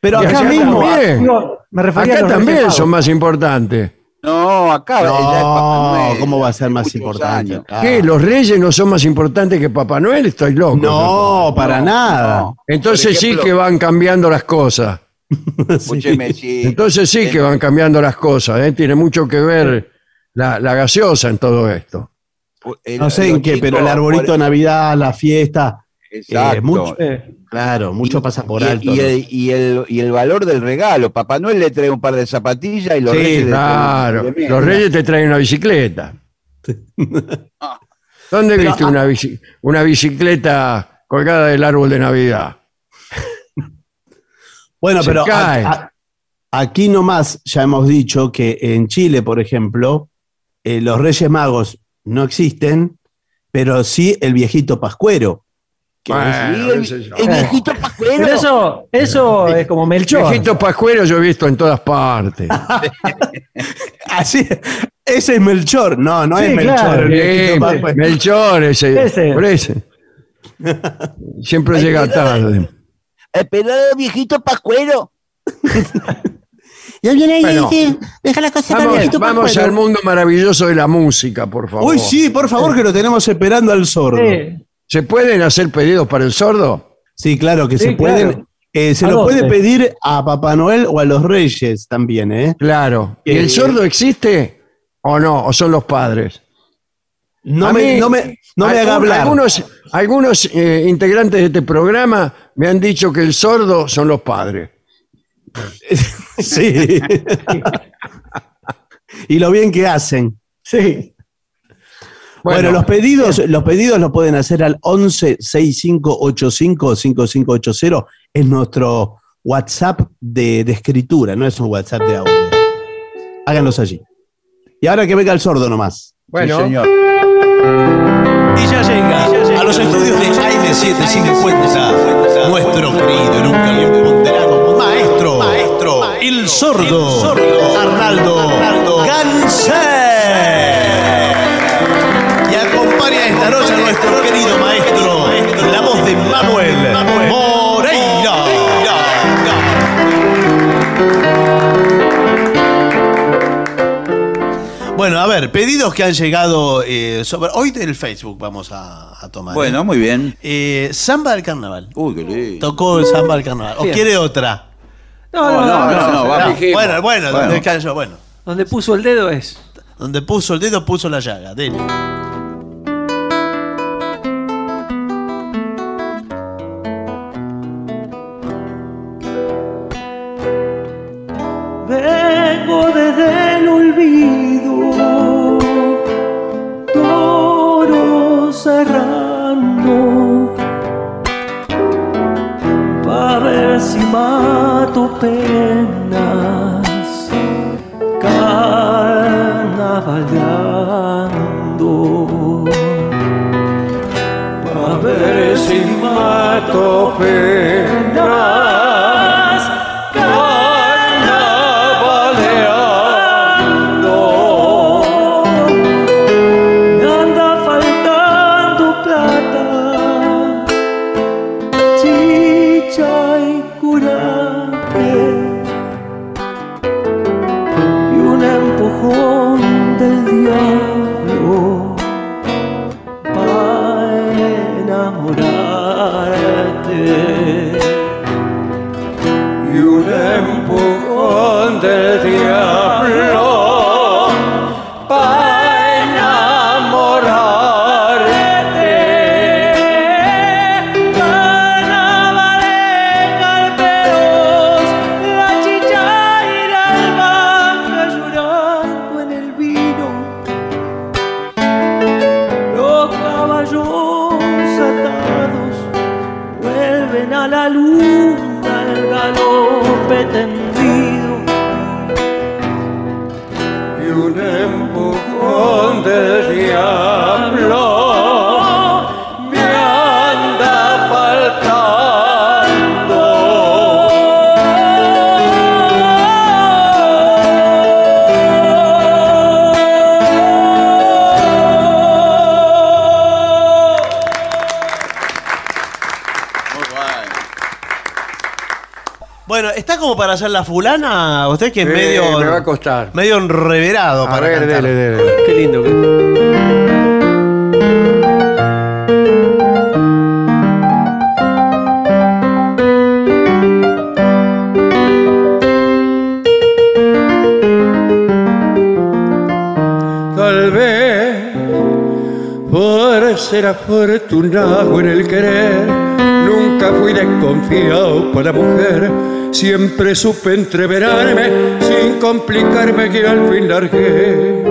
Pero acá allá mismo. también. Digo, me refería a Acá también son más importantes. No, acá. ya es Papá No, Noel, ¿cómo va a ser más importante? acá? ¿Qué? ¿Los reyes no son más importantes que Papá Noel? Estoy loco. No, para No, nada. no. Entonces sí que van cambiando las cosas. Escúcheme, sí. Entonces sí que van cambiando las cosas. ¿eh? Tiene mucho que ver la, la gaseosa en todo esto. El- No sé en qué, pero el arbolito por- de Navidad, la fiesta, Exacto. eh, mucho- Eh, claro, mucho pasa por y, alto. y ¿no? el, y, el, y el valor del regalo. Papá Noel le trae un par de zapatillas y los Sí, reyes le traen Claro, un par de los reyes te traen una bicicleta. ¿Dónde Pero, viste ah- una, bici- una bicicleta colgada del árbol de Navidad? Bueno, se pero a- a- aquí nomás ya hemos dicho que en Chile, por ejemplo, eh, los Reyes Magos no existen, pero sí el viejito Pascuero. Que Bueno, Sí, el, qué sé yo. el viejito pascuero. pero eso, eso es como Melchor. Viejitos pascueros yo he visto en todas partes. es- así, ese es Melchor. No, no Sí, es Melchor. claro. el viejito Sí, Pascuero. Melchor, ese. Ese. por ese. Siempre llega tarde. Espera, viejito pascuero. Ya viene ahí Bueno. y dice, deja las cosas el Vamos, viejito vamos Pascuero. al mundo maravilloso de la música, por favor. Uy, sí, por favor, que lo tenemos esperando al sordo. Sí. ¿Se pueden hacer pedidos para el sordo? Sí, claro que Sí, se pueden. eh, se ¿A lo dónde? puede pedir a Papá Noel o a los Reyes también, ¿eh? Claro. ¿Y Eh, el sordo existe o no? ¿O son los padres? No A me, mí, no me, no me haga hablar. Algunos, algunos eh, integrantes de este programa me han dicho que el sordo son los padres. Sí. y lo bien que hacen. Sí. Bueno, los pedidos, los pedidos los pueden hacer al 11 6585 5580. Es nuestro WhatsApp de, de escritura, no es un WhatsApp de audio. Háganlos allí. Y ahora que venga el sordo nomás. Bueno, Sí, señor. Y ya llega a los estudios de Aire 750 nuestro querido y nunca bien ponderado maestro, maestro, el sordo, Arnaldo, Ganser. Nuestro querido maestro, la voz de Manuel Moreira. Bueno, a ver, pedidos que han llegado eh, sobre. Hoy del Facebook vamos a, a tomar. Bueno, ¿eh? muy bien. Eh, Samba del Carnaval. Uy, qué lindo. Tocó el Samba del Carnaval. ¿O Bien. quiere otra? No, no, no. no, no, vamos. Bueno, bueno, Bueno. donde cayó, bueno. Donde puso el dedo es. Donde puso el dedo, puso la llaga. Dele. Hacer la fulana? Usted que es Eh, medio. me va a costar. Medio enreverado A para ver, cantar. dele, dele. Qué lindo que Tal vez por ser afortunado en el querer, nunca fui desconfiado para mujer. Siempre supe entreverarme sin complicarme que al fin largué.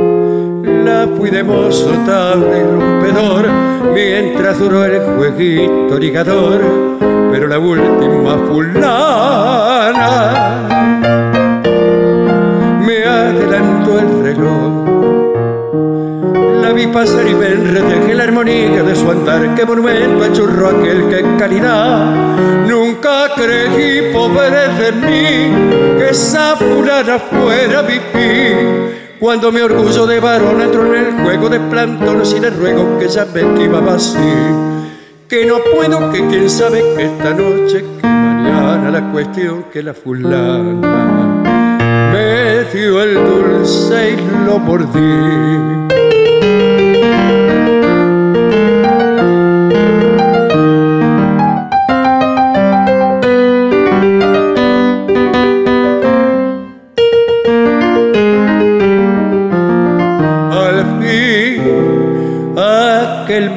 La fui de mozo tal y rompedor mientras duró el jueguito ligador. Pero la última fulana me adelantó el reloj. Vi pasar y me enredé en la armonía de su andar. Qué monumento achurró aquel que calidad nunca creí pobre de mí que esa fulana fuera mi fin. Cuando mi orgullo de varón entró en el juego de plantones y le ruego que ya me esquivaba así. Que no puedo, que quién sabe que esta noche, que mañana la cuestión que la fulana me dio el dulce y lo mordí.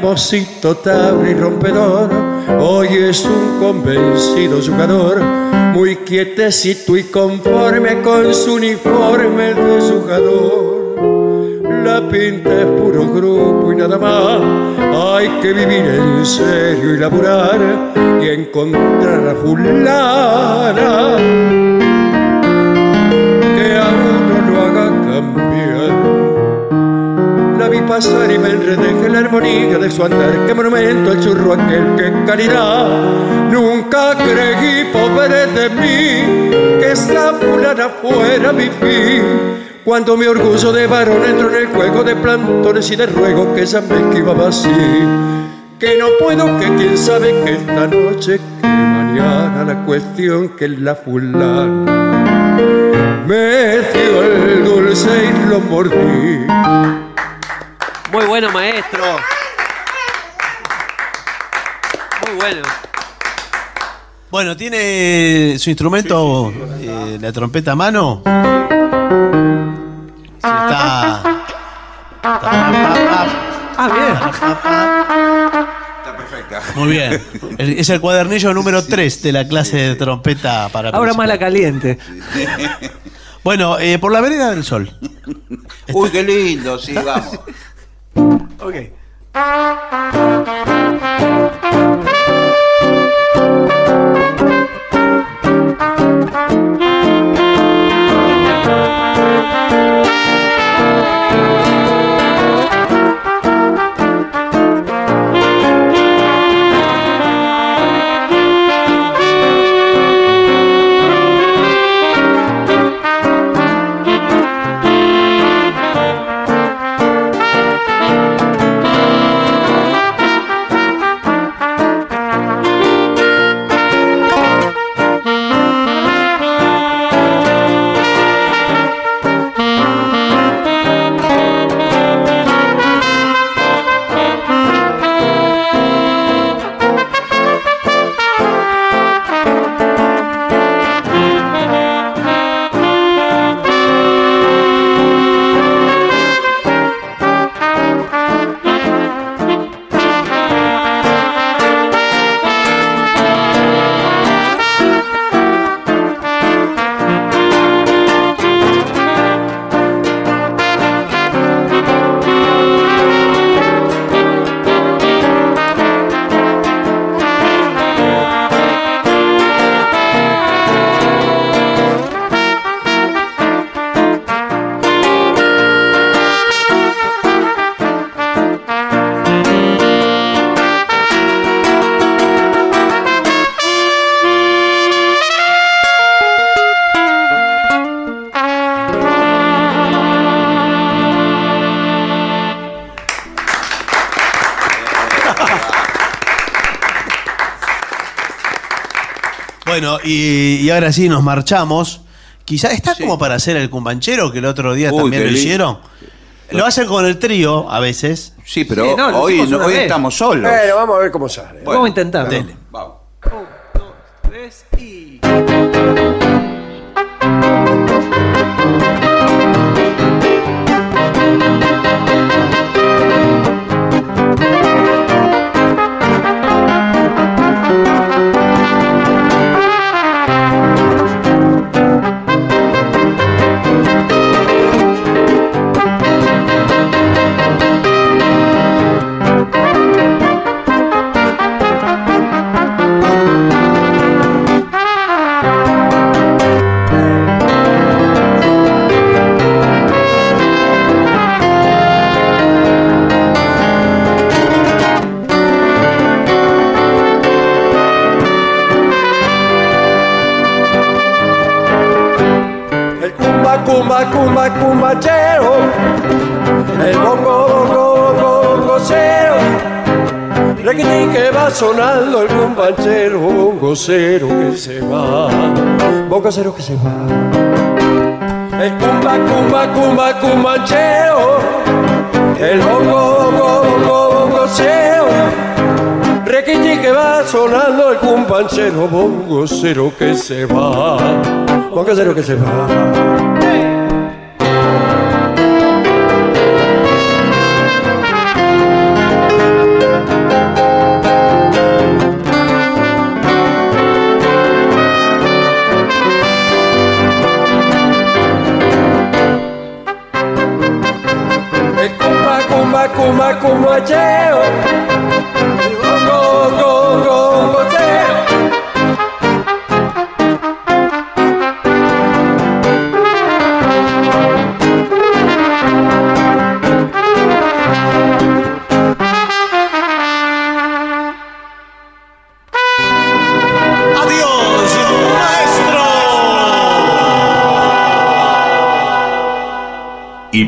Mocito tabla y rompedor, hoy es un convencido jugador, muy quietecito y conforme con su uniforme de jugador. La pinta es puro grupo y nada más, hay que vivir en serio y laburar y encontrar a fulana. Que a uno lo haga pasar y me enredé en la armonía de su andar. Qué monumento el churro aquel que en calidad nunca creí pobre de mí que esa fulana fuera mi fin. Cuando mi orgullo de varón entró en el juego de plantones y de ruego que ella me esquivaba así. Que no puedo, que quién sabe que esta noche, que mañana la cuestión que la fulana me dio el dulce y lo mordí. Muy bueno, maestro. Muy bueno. Bueno, ¿tiene su instrumento, eh, la trompeta a mano? Sí, está. Ah, bien. Está perfecta. Muy bien. El- Es el cuadernillo número 3 de la clase de trompeta para Ahora más la caliente. Bueno, eh, por la vereda del sol. Uy, qué lindo, sí, vamos. Okay. Bueno, y, y ahora sí nos marchamos. Quizá está como para hacer el cumbanchero que el otro día Uy, también qué lo lindo. hicieron. Lo hacen con el trío a veces. Sí, pero Sí, no, lo hoy hicimos no- una hoy vez. estamos solos. Bueno, vamos a ver cómo sale. Vamos a intentarlo. Dele. Sonando el cumbanchero, bongocero que se va. Bongocero que se va. El cumba, cumba, cumba, cumbanchero. El bongo, bongo, bongo, bongocero. Requitín que va sonando el cumbanchero, bongocero que se va. Bongocero que se va.